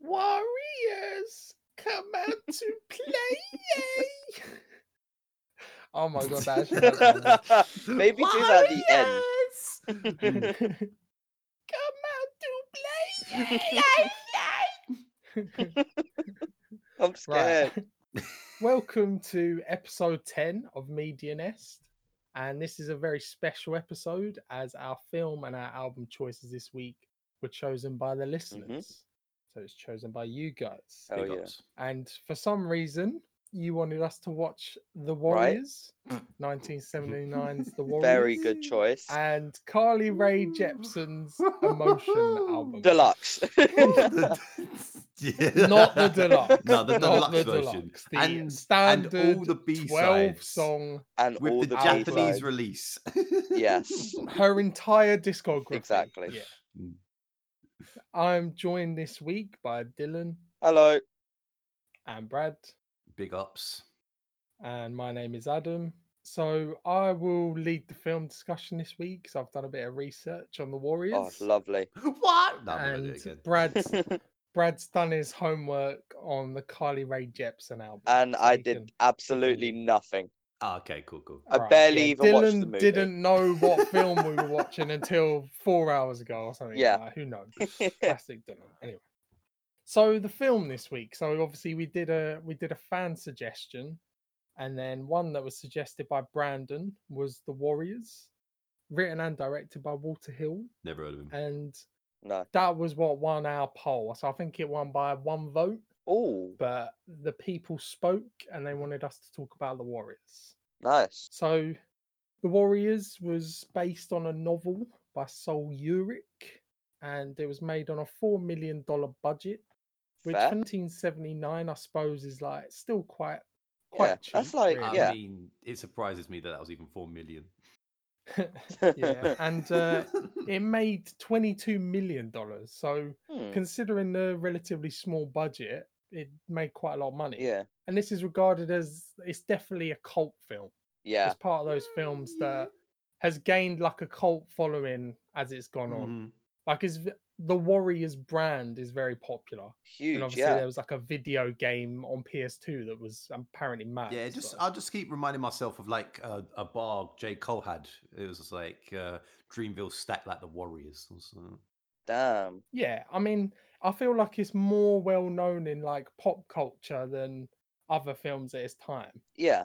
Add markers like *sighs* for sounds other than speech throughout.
Warriors, come out to play! oh my god, that actually has my voice. Maybe do that at the end. come out to play! I'm scared. Right. Welcome to episode 10 of Media Nest. And this is a very special episode as our film and our album choices this week were chosen by the mm-hmm. listeners. So it's chosen by you guys. Oh Big yeah. And for some reason, you wanted us to watch The Warriors, *clears throat* 1979's The *laughs* Warriors. Very good choice. And Carly Rae Jepsen's *laughs* Emotion album. Deluxe. *laughs* yeah. Not the deluxe. No, the deluxe the version. deluxe. The and, standard and all the B 12 song, and with all the, the, Japanese B-sides. release. Yes. her entire discography. Exactly. Yeah. Mm. I'm joined this week by Dylan Hello. and Brad, Big ups. and my name is Adam. So I will lead the film discussion this week because I've done a bit of research on the Warriors. Oh, Warriors. lovely. *laughs* What? No, I'm do and. Brad's *laughs* Brad's done his homework on the Carly Rae Jepsen album. and so I did can- absolutely nothing. Ah, okay, cool, cool. I Right, barely yeah, even Dylan watched the movie. didn't know what film we were *laughs* watching until four hours ago or something. Yeah. like who knows? *laughs* Classic Dylan. Anyway, so the film this week. So obviously we did a we did a fan suggestion, and then one that was suggested by Brandon was The Warriors, written and directed by Walter Hill, Never heard of him. and no. that was what won our poll. So I think it won by one vote, Oh, but the people spoke and they wanted us to talk about the Warriors. nice. So, The Warriors was based on a novel by Sol Yurick, and it was made on a four million dollar budget, which Fair. for 1979, I suppose, is like still quite Yeah, quite cheap. that's like- really. I yeah. mean, it surprises me that that was even four million. *laughs* yeah, and uh, it made 22 million dollars. So, *laughs* Hmm, considering the relatively small budget, it made quite a lot of money. Yeah. and this is regarded as it's definitely a cult film. Yeah. it's part of those films that has gained like a cult following as it's gone on. Mhm. Like, is the Warriors brand is very popular, and Huge. obviously Yeah. there was like a video game on PS2 that was apparently mad. Yeah, just so- I'll just keep reminding myself of like a, a bar J Cole had. It was like uh, Dreamville stacked like the Warriors. or something. Damn. yeah. I mean, I feel like it's more well known in like pop culture than other films at its time. Yeah.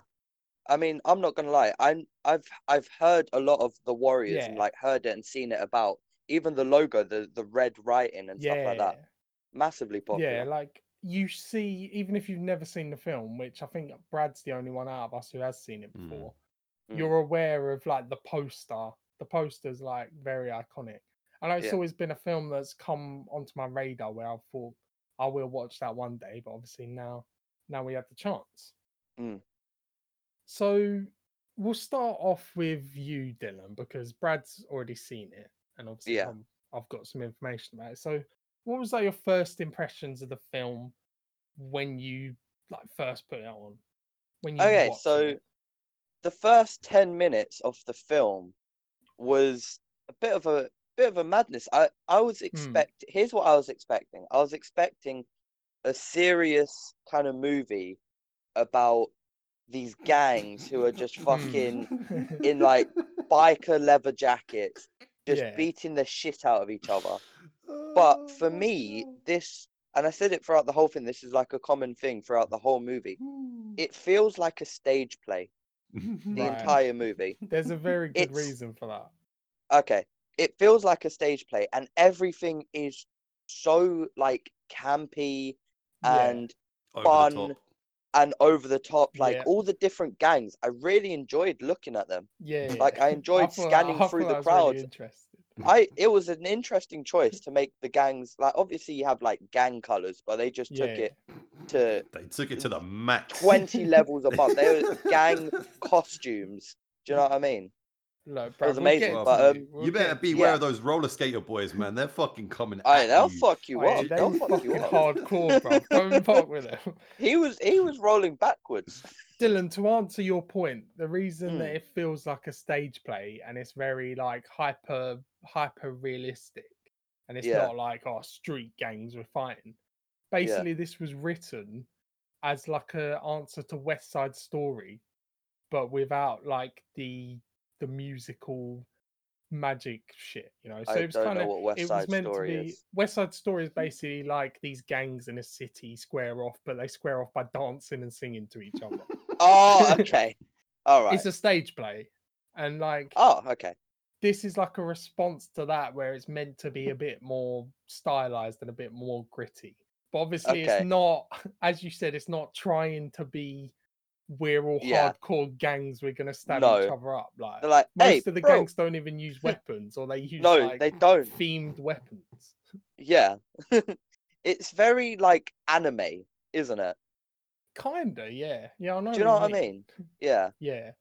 I mean, I'm not gonna lie. I'm I've I've heard a lot of the Warriors and like heard it and seen it about. Even the logo, the the red writing and yeah, stuff like that. Massively popular. yeah. Like you see, even if you've never seen the film, which I think Brad's the only one out of us who has seen it Mm. before. Mm. you're aware of like the poster. The poster's like very iconic. I know it's Yeah. always been a film that's come onto my radar where I thought I will watch that one day, but obviously now now we have the chance. Mm. So we'll start off with you, Dylan, because Brad's already seen it, and obviously Yeah. I'm- I've got some information about it. So, what was like your first impressions of the film when you like first put it on? When you Okay, so it? the first 10 minutes of the film was a bit of a bit of a madness. I I was Hmm. expect here's what I was expecting. I was expecting a serious kind of movie about these gangs who are just Hmm. fucking in like biker leather jackets, just Yeah. beating the shit out of each other. But for me, this and I said it throughout the whole thing, this is like a common thing throughout the whole movie. It feels like a stage play, *laughs* the Right. entire movie. There's a very good It's- reason for that. Okay. It feels like a stage play and everything is so like campy and Over fun and over the top. Like Yeah. all the different gangs. I really enjoyed looking at them. Yeah, Like, *laughs* I enjoyed thought- scanning I through the that really crowd. I it was an interesting choice to make the gangs like obviously you have like gang colors, but they just took Yeah. it to They took it to the max. 20 levels above. They were *laughs* gang costumes. Do you know what I mean? Look, It Brad, was we'll but, um, you. We'll you better get- beware yeah. of those roller skater boys, man. They're fucking coming. Aye, at they'll you. fuck you Oi, up. they They'll fuck you up. hardcore, bro. *laughs* Don't fuck with them. He was he was rolling backwards. Dylan, to answer your point, the reason that Mm. it feels like a stage play and it's very like hyper hyper realistic and it's Yeah. not like oh street gangs we're fighting. basically this was written as like a answer to West Side Story, but without like the the musical magic shit, you know. So I it was kind of it was meant to be is. West Side Story is mm. basically like these gangs in a city square off, but they square off by dancing and singing to each other. *laughs* Oh, okay. *laughs* All right. It's a stage play, and like Oh, okay. this is like a response to that where it's meant to be a bit more stylized and a bit more gritty. But obviously, Okay. it's not, *laughs* as you said, it's not trying to be we're all Yeah. hardcore gangs, we're gonna stab each other up. Like They're like, most hey, of the bro. gangs don't even use *laughs* weapons, or they use No, like they don't. themed weapons. Yeah. *laughs* it's very like anime, isn't it? Kinda, yeah, yeah. I know. Do you know what I mean? Yeah. *laughs* Yeah.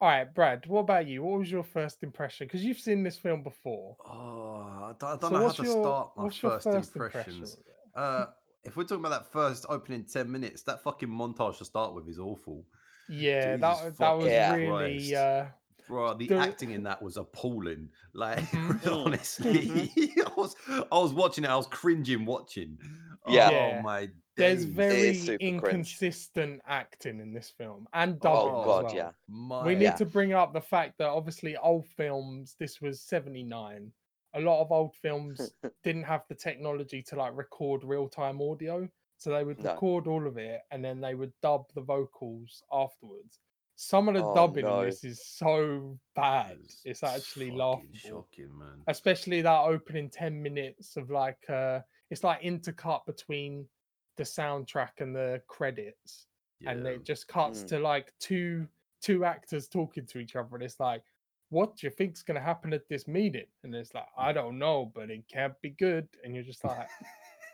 All right, Brad. What about you? What was your first impression? Because you've seen this film before. Oh, I don't, I don't So know how what's to your- start my first, first impressions. impression? Uh, if we're talking about that first opening ten minutes, that fucking montage to start with is awful. Yeah, Jesus that that was Yeah. really uh Bro, the, The- acting in that was appalling. Like *laughs* Mhm. honestly, *laughs* I was I was watching it. I was cringing watching. Yeah. Yeah. Oh my. there's days. very super cringe. inconsistent acting in this film and Oh, God, well. yeah. My, We need Yeah. to bring up the fact that obviously old films, this was 79. A lot of old films *laughs* didn't have the technology to like record real-time audio. So they would No. record all of it and then they would dub the vocals afterwards. Some of the Oh, dubbing no. in this is so bad. It's It's actually fucking laughable. Shocking, man. especially that opening 10 minutes of like uh it's like intercut between the soundtrack and the credits and Yeah. it just cuts Mm. to like two two actors talking to each other and it's like what do you think's going to happen at this meeting? And it's like i mm. don't know but it can't be good. And you're just like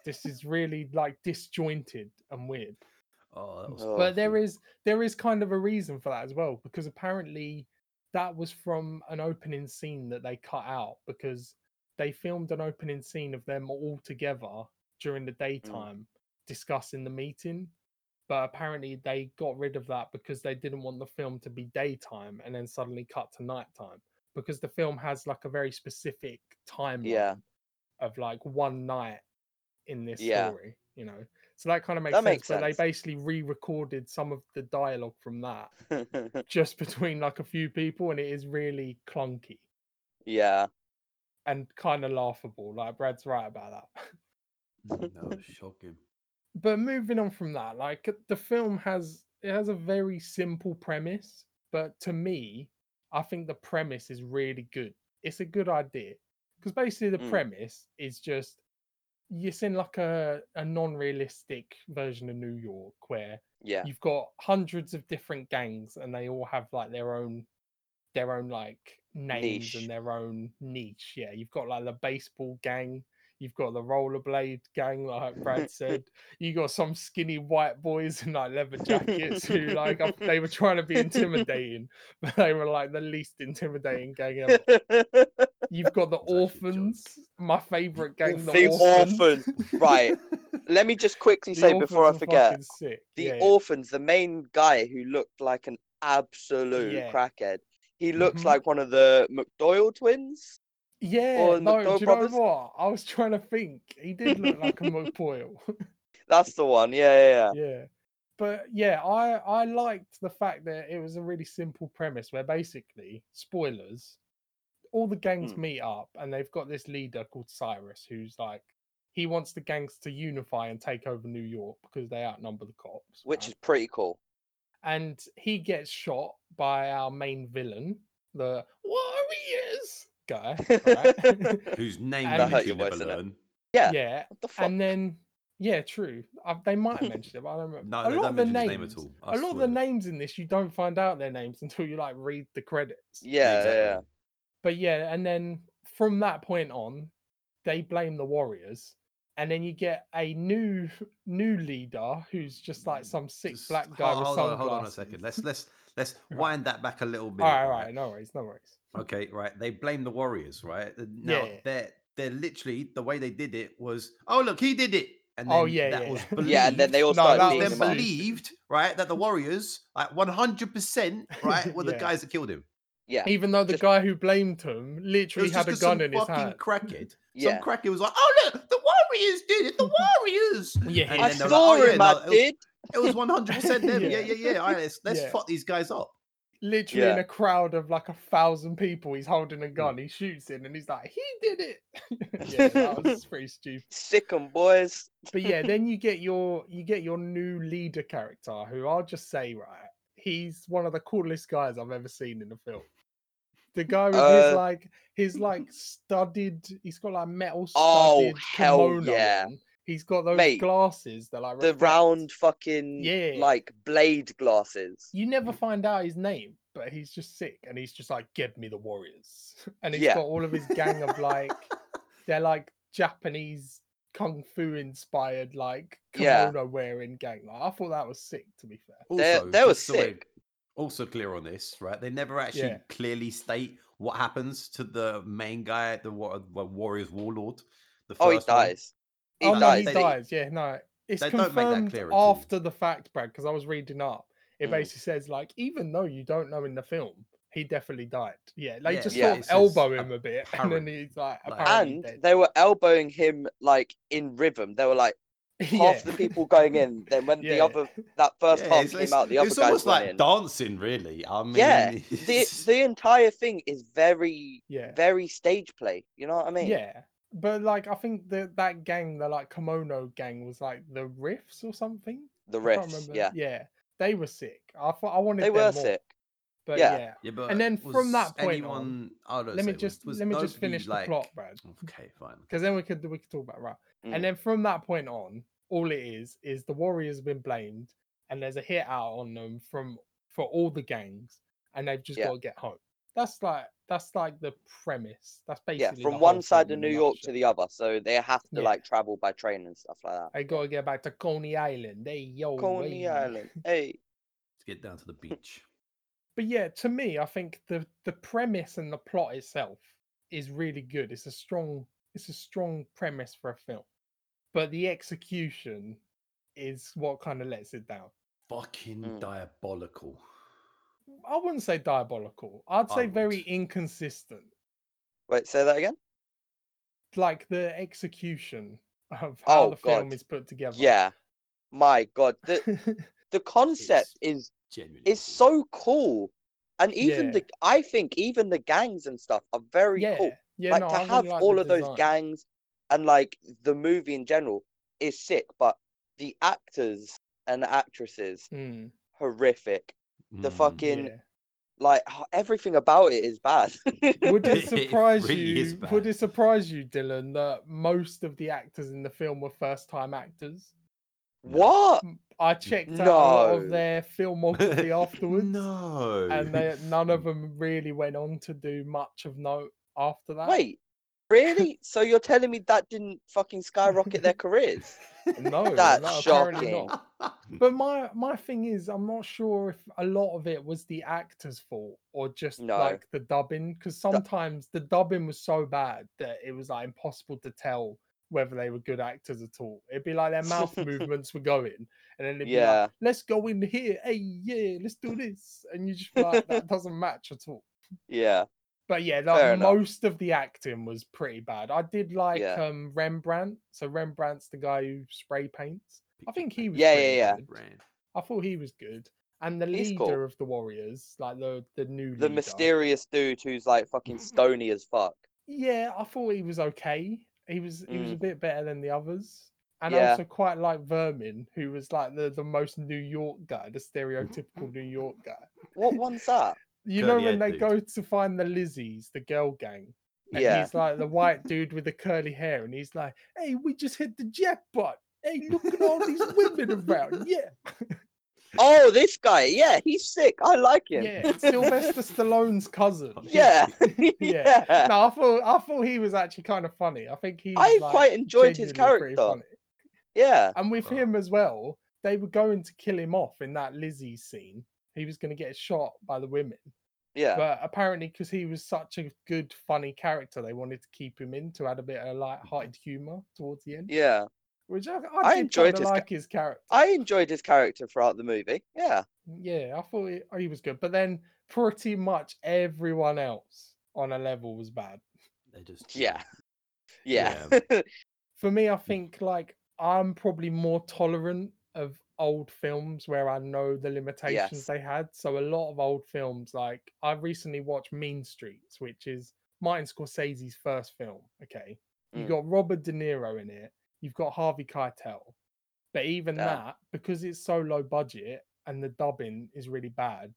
this is *laughs* really like disjointed and weird. Oh, that was Oh. but there awful. is there is kind of a reason for that as well because apparently that was from an opening scene that they cut out because they filmed an opening scene of them all together during the mm. daytime discussing the meeting but apparently they got rid of that because they didn't want the film to be daytime and then suddenly cut to nighttime because the film has like a very specific timeline Yeah. of like one night in this Yeah. story you know so that kind of makes That sense makes but sense. they basically re-recorded some of the dialogue from that *laughs* just between like a few people and it is really clunky yeah. and kind of laughable like brad's right about that that was shocking. But moving on from that like the film has it has a very simple premise but to me i think the premise is really good it's a good idea because basically the Mm. premise is just you're in like a, a non-realistic version of new york where Yeah. you've got hundreds of different gangs and they all have like their own their own like names Niche. and their own niche yeah you've got like the baseball gang you've got the rollerblade gang like brad said *laughs* you got some skinny white boys in like leather jackets who like *laughs* they were trying to be intimidating *laughs* but they were like the least intimidating gang ever you've got the orphans my favorite gang the, the orphans orphan. Right. Let me just quickly say before I forget. The yeah, yeah. orphans, the main guy who looked like an absolute Yeah. crackhead. He looks Mhm. like one of the McDoyle twins. Yeah, Or no, do you know what? I was trying to think. He did look like a *laughs* McPoyle. *laughs* That's the one. Yeah, yeah, yeah. yeah. But yeah, I I liked the fact that it was a really simple premise where basically, spoilers, all the gangs Hmm. meet up and they've got this leader called Cyrus who's like he wants the gangs to unify and take over New York because they outnumber the cops. Which right? is pretty cool. and he gets shot by our main villain, the Warriors guy. *laughs* Right? Whose name And- you Hurt your never voice, learn. Yeah. yeah, What the fuck? and then yeah, true. Uh, they might have *laughs* mentioned it, but I don't remember. No, a they lot don't of the names, name at all. I a lot of swear. the names in this, you don't find out their names until you like read the credits. yeah, yeah, yeah. But yeah, and then from that point on, they blame the Warriors, and then you get a new new leader who's just like some sick Just black guy hold, with hold on, sunglasses. hold on a second. Let's let's let's Right. wind that back a little bit. All right, all right, no worries, no worries. Okay, right. They blame the Warriors, right? Now Yeah. they're they're literally the way they did it was, oh look, he did it, and oh, then Oh, yeah, that yeah. was believed. *laughs* Yeah, and then they all No, started that it was beating then believed, right, that the Warriors, like one hundred percent, right, were the Yeah. guys that killed him. Yeah, Even though the just- guy who blamed him literally had a gun some in his fucking hand. crackhead. *laughs* yeah. Some crackhead was like, "Oh look, the Warriors did it. The Warriors." *laughs* Warriors. Yeah. And I then like, oh, saw "Oh, yeah, him, no, I it was- did. It was one hundred percent *laughs* them. Yeah, Yeah. yeah, yeah. All right, let's let's Yeah. fuck these guys up. Literally in a crowd of like a thousand people, he's holding a gun. He shoots it, and he's like, "He did it." *laughs* yeah, that was *laughs* pretty stupid. Sick 'em, boys. But yeah, then you get your you get your new leader character, who I'll just say, right, he's one of the coolest guys I've ever seen in a film. The guy with his Uh, like his like studded, he's got like metal Oh, hell kimono yeah. on. He's got those Mate, glasses that like The reflect. round fucking Yeah. like blade glasses. You never find out his name, but he's just sick, and he's just like, "Give me the warriors," *laughs* and he's Yeah. got all of his gang of like, *laughs* they're like Japanese kung fu inspired like Yeah. kimono wearing gang. Like, I thought that was sick. To be fair, They're- Also, they were so sick. Also clear on this, right? They never actually Yeah. clearly state what happens to the main guy, the wa- wa- Warriors warlord. The Oh, he first one. dies. He oh no, he dies. Yeah, no, it's they don't make that confirmed clear at all. after the fact, Brad. Because I was reading up, it Mm. basically says like, even though you don't know in the film. He definitely died. Yeah, they Yeah, just yeah, sort of elbow him a bit, and then he's like, like- apparently And dead. they were elbowing him like in rhythm. They were like *laughs* half Yeah. the people going in. Then when the other that first Yeah, half came out, the other it's guys almost like in. dancing, really. I mean, Yeah, *laughs* the the entire thing is very Yeah. very stage play. You know what I mean? Yeah, but like I think that that gang, the like kimono gang, was like the riffs or something. The riffs. Yeah, yeah, they were sick. I thought I wanted they were more, sick. But Yeah. yeah, yeah, but then from that point on, anyone, I don't let me say, was- just was let me just finish like, the plot, Brad, Okay, fine. because then we could we could talk about it, right. Mm. And then from that point on, all it is is the Warriors have been blamed, and there's a hit out on them from for all the gangs, and they've just Yeah. got to get home. That's like that's like the premise. That's basically the from one side of New York to the other, so they have to Yeah. like travel by train and stuff like that. I gotta get back to Coney Island. Hey yo, Coney hey. Island. *laughs* Hey, Let's get down to the beach. But yeah, to me, I think the the premise and the plot itself is really good. It's a strong it's a strong premise for a film, but the execution is what kind of lets it down. Fucking Mm. diabolical. I wouldn't say diabolical. I'd I say very inconsistent. wait, say that again. Like the execution of how Oh, the film is put together. Yeah, my God, the *laughs* the concept is Genuinely. is so cool, and even Yeah. the I think even the gangs and stuff are very yeah, cool. yeah. like no, to I really have like all the of those gangs and like the movie in general is sick, but the actors and actresses Mm, horrific. The Mm. fucking yeah. like everything about it is bad. *laughs* Would it *laughs* It surprise really you? Would it surprise you, Dylan, that most of the actors in the film were first-time actors? what? I checked out a lot of No. their filmography *laughs* afterwards, no. and they, none of them really went on to do much of note after that. Wait, really? so you're telling me that didn't fucking skyrocket their careers? *laughs* no, That's no, shocking. not. *laughs* But my my thing is, I'm not sure if a lot of it was the actor's fault or just No. like the dubbing, because sometimes the dubbing was so bad that it was like impossible to tell whether they were good actors at all. It'd be like their mouth *laughs* movements were going, and then it'd be Yeah. like, "Let's go in here, hey yeah, let's do this," and you just be like, "That doesn't match at all." Yeah. But yeah, like, most of the acting was pretty bad. I did like Yeah. um Rembrandt. So Rembrandt's the guy who spray paints. I think he was Yeah, yeah, pretty yeah. good. I thought he was good. And the He's leader cool. of the Warriors, like the the new The leader, mysterious dude who's like fucking *laughs* stony as fuck. Yeah, I thought he was okay. He was he was a Mm. bit better than the others. And I also quite like Vermin, who was like the, the most New York guy, the stereotypical New York guy. What one's that? You know when they dude. go to find the Lizzies, the girl gang, and Yeah. he's like the white *laughs* dude with the curly hair, and he's like, "Hey, we just hit the jackpot. Hey, look at all these women around. *laughs* Yeah, Oh, this guy. Yeah, he's sick. I like him. yeah." Sylvester *laughs* Stallone's cousin. Yeah. Yeah. yeah. No, I thought I thought he was actually kind of funny. I think he. I like, quite enjoyed his character. Yeah. And with Oh. him as well, they were going to kill him off in that Lizzie scene. He was going to get shot by the women. Yeah. But apparently, because he was such a good, funny character, they wanted to keep him in to add a bit of light-hearted humor towards the end. Yeah. Which I, I, I enjoyed his like his character. I enjoyed his character throughout the movie. Yeah. Yeah, I thought he, he was good. But then pretty much everyone else on a level was bad. They just Yeah. Yeah. *laughs* For me, I think like I'm probably more tolerant of old films where I know the limitations Yes. they had. So a lot of old films, like I recently watched Mean Streets, which is Martin Scorsese's first film. Okay, you Mm. got Robert De Niro in it. You've got Harvey Keitel, but even Yeah. that, because it's so low budget and the dubbing is really bad,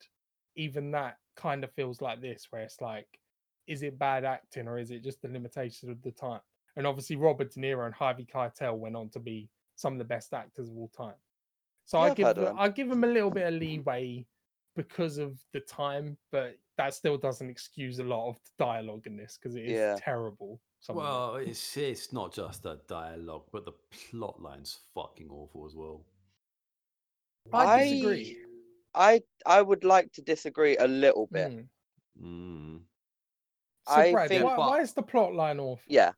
even that kind of feels like this, where it's like, is it bad acting or is it just the limitations of the time? And obviously, Robert De Niro and Harvey Keitel went on to be some of the best actors of all time. So Yeah, I give them, them. I give them a little bit of leeway because of the time, but that still doesn't excuse a lot of the dialogue in this because it is Yeah. terrible. some. Well, it's it's not just the dialogue, but the plot line's fucking awful as well. I disagree. I I would like to disagree a little bit. Mm. Mm. So, I Brad, think- why, But- why is the plot line awful? Yeah.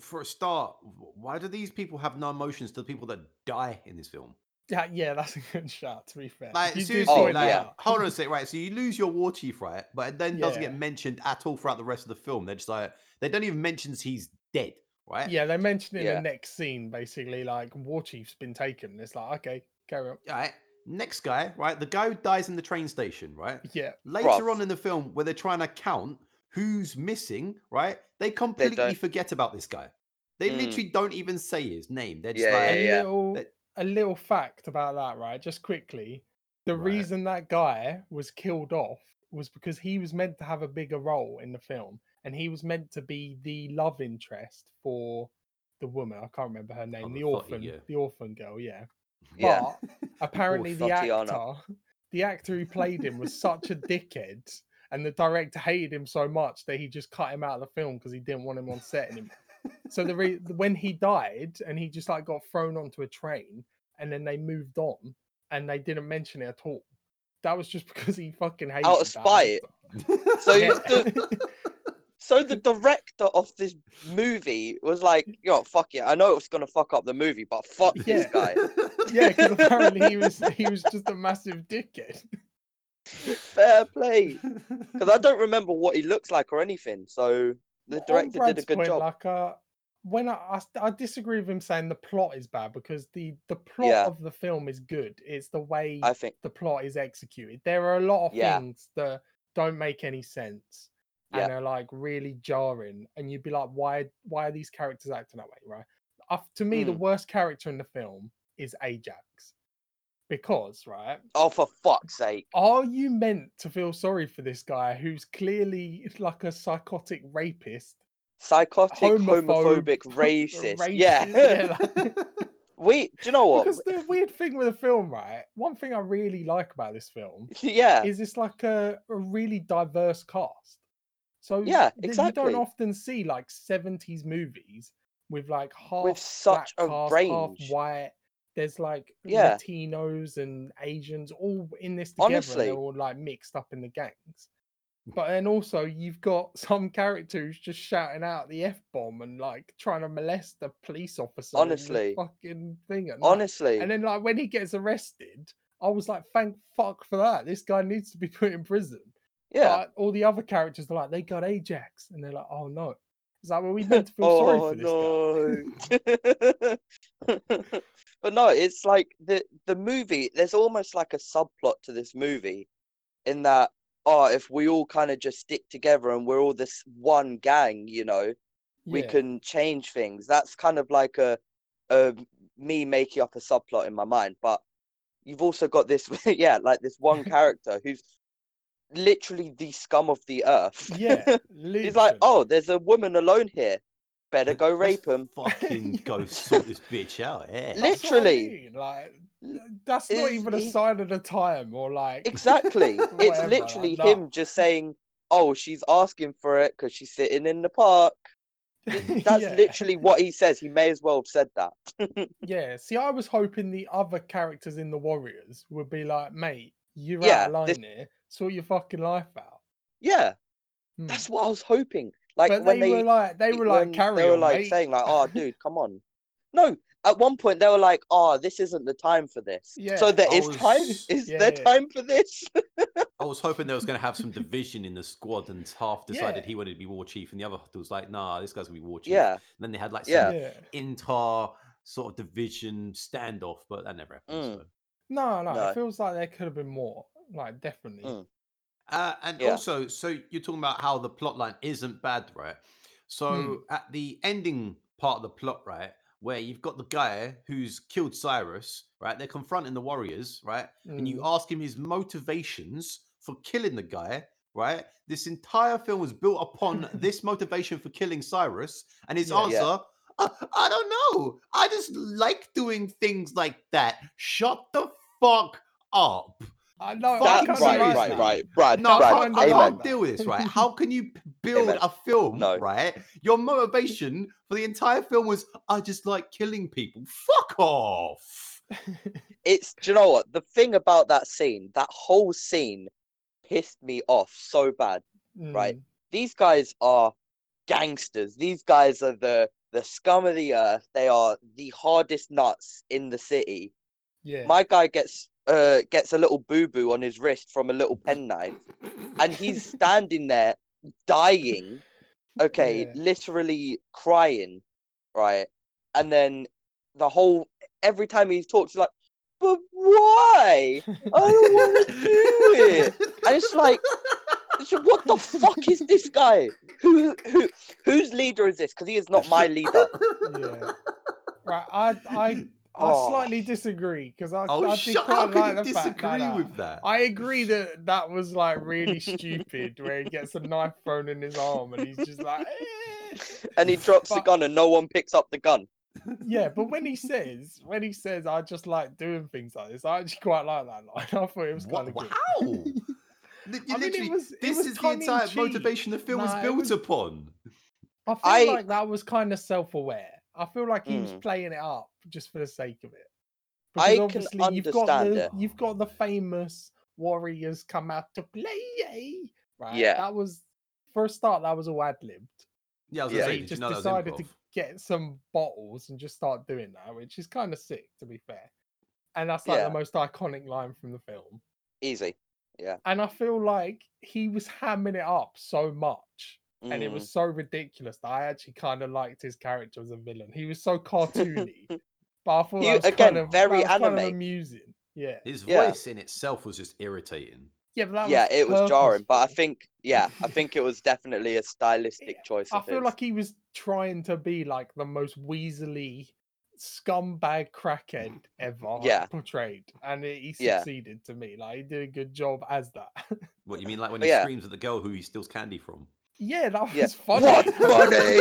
For a start, why do these people have no emotions to the people that die in this film? Yeah, yeah, that's a good shot. To be fair, Like You do seriously, Oh, like, that yeah. *laughs* hold on a sec, right? So you lose your war chief, right? But it then doesn't get mentioned at all throughout the rest of the film. They're just like they don't even mention he's dead, right? Yeah, they mention in Yeah. the next scene basically like War Chief's been taken. It's like okay, carry on. All right. Next guy, right? The guy who dies in the train station, right? Yeah, Later Bruv. on in the film, where they're trying to count who's missing, right? They completely don't- forget about this guy. They Mm. literally don't even say his name. They're just Yeah, like, a yeah. little That- a little fact about that, right? Just quickly, the Right. reason that guy was killed off was because he was meant to have a bigger role in the film, and he was meant to be the love interest for the woman. I can't remember her oh, name. the the orphan, yeah. the orphan girl. Yeah. Yeah. But *laughs* apparently the actor, the actor who played him was such a dickhead, and the director hated him so much that he just cut him out of the film because he didn't want him on set anymore. So the re- when he died, and he just like got thrown onto a train, and then they moved on, and they didn't mention it at all. That was just *laughs* because he fucking hated Out of spite. So Yeah. the, so the director of this movie was like, yo, fuck it. I know it was gonna fuck up the movie, but fuck this guy. *laughs* yeah, because apparently he was *laughs* he was just a massive dickhead. Fair play. Because I don't remember what he looks like or anything. So the director did a good point, job. Like, uh, when I, I I disagree with him saying the plot is bad because the the plot Yeah. of the film is good. It's the way I think. the plot is executed. There are a lot of Yeah. things that don't make any sense and Yeah. are like really jarring, and you'd be like, why why are these characters acting that way, right? Uh, to me, the Mm. worst character in the film is Ajax because right Oh, for fuck's sake. are you meant to feel sorry for this guy who's clearly like a psychotic rapist Psychotic, Homophobe, homophobic, racist. *laughs* racist, Yeah. yeah, like- *laughs* we, do you know what? because the weird thing with the film, right? One thing I really like about this film *laughs* yeah. is it's like a, a really diverse cast. So Yeah, th- you don't often see like 70s movies with like half With such black a cast, range. half white. There's like Yeah. Latinos and Asians all in this together. Honestly. they're all like mixed up in the gangs. But then also you've got *laughs* some characters just shouting out the f bomb and like trying to molest a police officer. Honestly. fucking thing. Honestly. And then like when he gets arrested, I was like, thank fuck for that. This guy needs to be *laughs* put in prison. yeah. But all the other characters are like, they got Ajax, and they're like, oh no. It's like, well, we *laughs* meant to feel sorry oh for this guy. but no, it's like the the movie. There's almost like a subplot to this movie, in that oh, if we all kind of just stick together and we're all this one gang, you know, we can change things. That's kind of like a, a me making up a subplot in my mind. But you've also got this, *laughs* yeah, like this one *laughs* character who's literally the scum of the earth. Yeah. *laughs* He's like, oh, there's a woman alone here. Better go rape him. Fucking go sort this bitch out. Yeah. What I literally. mean, like, that's not even a sign of the time, or like, Exactly. *laughs* it's literally like, him just saying, oh, she's asking for it because she's sitting in the park. *laughs* That's Yeah. literally what he says. He may as well have said that. *laughs* Yeah, see, I was hoping the other characters in the Warriors would be like, mate, you're Yeah, out of line this- here, sort your fucking life out. yeah, Hmm. that's what I was hoping. Like but when they, they, were like, they were like, when carry they were like mate." saying like, "Oh, dude, come on." No, at one point they were like, "Oh, this isn't the time for this." Yeah, so there I is time. *laughs* Is Yeah, there yeah. time for this? *laughs* I was hoping there was going to have some division in the squad, and half decided Yeah. he wanted to be war chief, and the other was like, "Nah, this guy's gonna be war chief." yeah, And then they had like some Yeah. yeah. inter sort of division standoff, but that never happened. Mm. so. No, no, No. it feels like there could have been more. Like definitely. Mm. Uh, and Yeah. also, so you're talking about how the plot line isn't bad, right? So at the ending part of the plot, right, where you've got the guy who's killed Cyrus, right? They're confronting the warriors, right? And you Mm. ask him his motivations for killing the guy, right? This entire film was built upon *laughs* this motivation for killing Cyrus, and his Yeah. answer. Yeah. "I, I don't know. I just like doing things like that. Shut the fuck up. I know. I Fucking That, kinda right, right, right. Brad, No, I can't, I can't deal with this, right? *laughs* How can you build Amen. a film, No. right? Your motivation for the entire film was, I just like killing people. Fuck off. *laughs* It's do you know what? The thing about that scene, that whole scene pissed me off so bad. Right. Mm. These guys are gangsters. These guys are the the scum of the earth. They are the hardest nuts in the city. Yeah. My guy gets uh gets a little boo boo on his wrist from a little penknife, and he's standing there dying. Okay, Yeah. literally crying, right? And then the whole every time he talks, he's like, "But why? I don't want to do it." And it's like, so what the fuck is this guy? Who who whose leader is this? Because he is not my leader. *laughs* yeah. Right. I I I Oh. slightly disagree because I, Oh, I did shut quite up. like the you fact disagree that, uh, with that? I agree that that was like really stupid, where he gets a knife thrown in his arm and he's just like, "Eh." And he drops the gun, and no one picks up the gun. yeah. But when he says, when he says, I just like doing things like this, I actually quite like that line. *laughs* I thought it was kind of good. Wow. *laughs* Li- I mean, it literally, was- this was is the entire motivation the film was Nah, it built was- upon. I feel I- like that was kind of self-aware. I feel like he was Mm. playing it up just for the sake of it. I Because can obviously you've got understand the it. you've got the famous warriors come out to play. Right. Yeah. That was for a start. That was all ad libbed. Yeah, I was Yeah. gonna say, did just know that was decided to get some bottles and just start doing that, which is kind of sick, to be fair. And that's like Yeah. the most iconic line from the film. Easy. Yeah. And I feel like he was hamming it up so much and it Mm. was so ridiculous that I actually kind of liked his character as a villain. He was so cartoony, *laughs* but I thought He- that was again, kind of, very that was kind of anime. amusing. Yeah, His Yeah. voice in itself was just irritating. yeah, but that yeah, it was jarring, but I think yeah, I think it was definitely a *laughs* stylistic choice. I feel his. like he was trying to be like the most weaselly scumbag crackhead ever Yeah. portrayed, and it, he Yeah. succeeded to me. Like he did a good job as that. *laughs* What you mean, like when he yeah. screams at the girl who he steals candy from? Yeah, that was Yeah. funny. What money?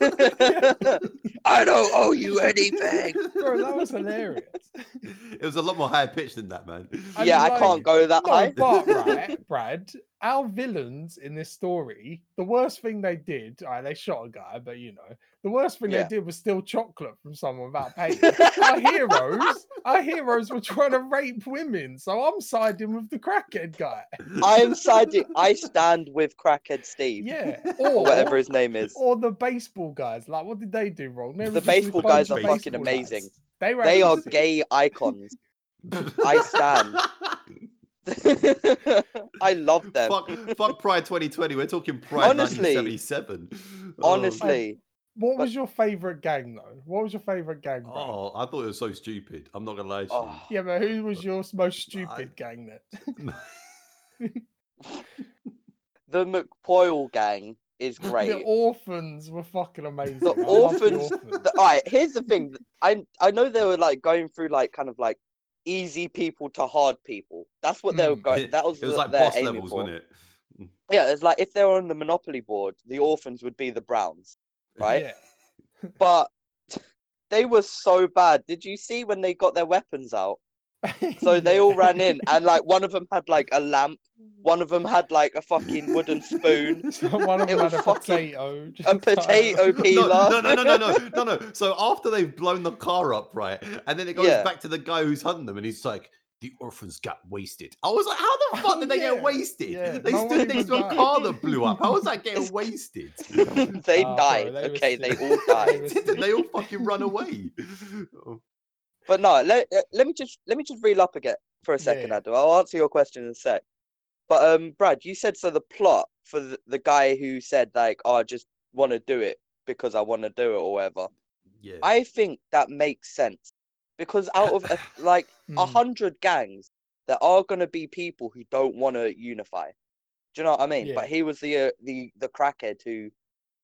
*laughs* I don't owe you anything. Bro, that was hilarious. it was a lot more high pitched than that, man. I yeah, mean, I like- can't go that No, high. but right, Brad, our villains in this story, the worst thing they did, all right, they shot a guy, but you know, the worst thing Yeah. they did was steal chocolate from someone without paying. our heroes, *laughs* our heroes were trying to rape women, so I'm siding with the crackhead guy. I am siding. *laughs* I stand with Crackhead Steve, Yeah, or *laughs* or whatever his name is. or the baseball guys. Like, what did they do wrong? They The were just a baseball guys are fucking amazing. lads. They, they are gay icons. I stand. *laughs* I love them. fuck, fuck Pride 2020. We're talking Pride Honestly. 1977. Oh, *laughs* Honestly, What was your favorite gang though? What was your favorite gang? Brad? Oh, I thought it was so stupid. I'm not gonna lie to Oh. Yeah, but who was your most stupid gang then? *laughs* the McPoyle gang is great. The orphans were fucking amazing. The I love orphans. orphans. the- all right, here's the thing. I I know they were like going through like kind of like easy people to hard people. That's what they were Mm. going. That *laughs* was, it was what like they're boss aiming levels, for. wasn't it? Yeah, it's like if they were on the Monopoly board, the orphans would be the Browns, right? Yeah. But *laughs* they were so bad. Did you see when they got their weapons out? So they all ran in, and like one of them had like a lamp, one of them had like a fucking wooden spoon, *laughs* So one of them had a potato. a potato No, peeler. no, no, no, no, no, no, no. So after they've blown the car up, right, and then it goes Yeah. back to the guy who's hunting them, and he's like, "The orphans got wasted." I was like, "How the *laughs* fuck Oh, did they yeah, get wasted? yeah, They no stood next to a car that blew up. How was that getting *laughs* wasted? they oh, bro, died. they okay, they all died. were Didn't they all fucking run away? Oh, But no, let, uh, let me just let me just reel up again for a second, Yeah. Adu. I'll answer your question in a sec. But um, Brad, you said so. The plot for the, the guy who said like, "Oh, I just want to do it because I want to do it" or whatever. Yeah. I think that makes sense because out of a, *laughs* like a Mm. hundred gangs, there are going to be people who don't want to unify. Do you know what I mean? Yeah. But he was the uh, the the crackhead who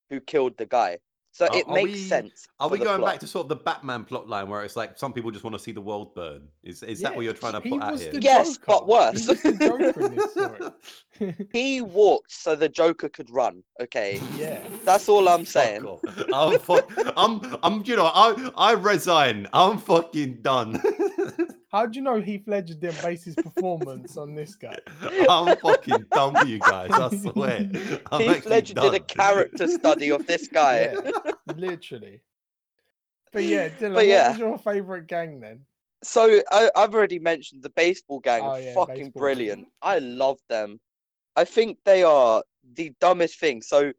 who killed the guy, so Are- it are makes we- sense. Are we going plot. back to sort of the Batman plot line where it's like some people just want to see the world burn? Is is that what you're trying to he put out here? the Yes, but worse. He was the Joker in this story. *laughs* *laughs* He walked so the Joker could run. Okay, yeah. that's all I'm saying. I'm, fuck, I'm, I'm, you know, I, I resign. I'm fucking done. *laughs* How do you know Heath Ledger didn't base his performance on this guy? *laughs* I'm fucking done for you guys. I swear. *laughs* I'm Heath actually Ledger did a character study of this *laughs* guy. Yeah, literally. But yeah, Dylan, But yeah. what was your favorite gang then? So I, I've already mentioned the baseball gang. Oh, yeah, fucking baseball gang. brilliant. I love them. I think they are the dumbest thing. So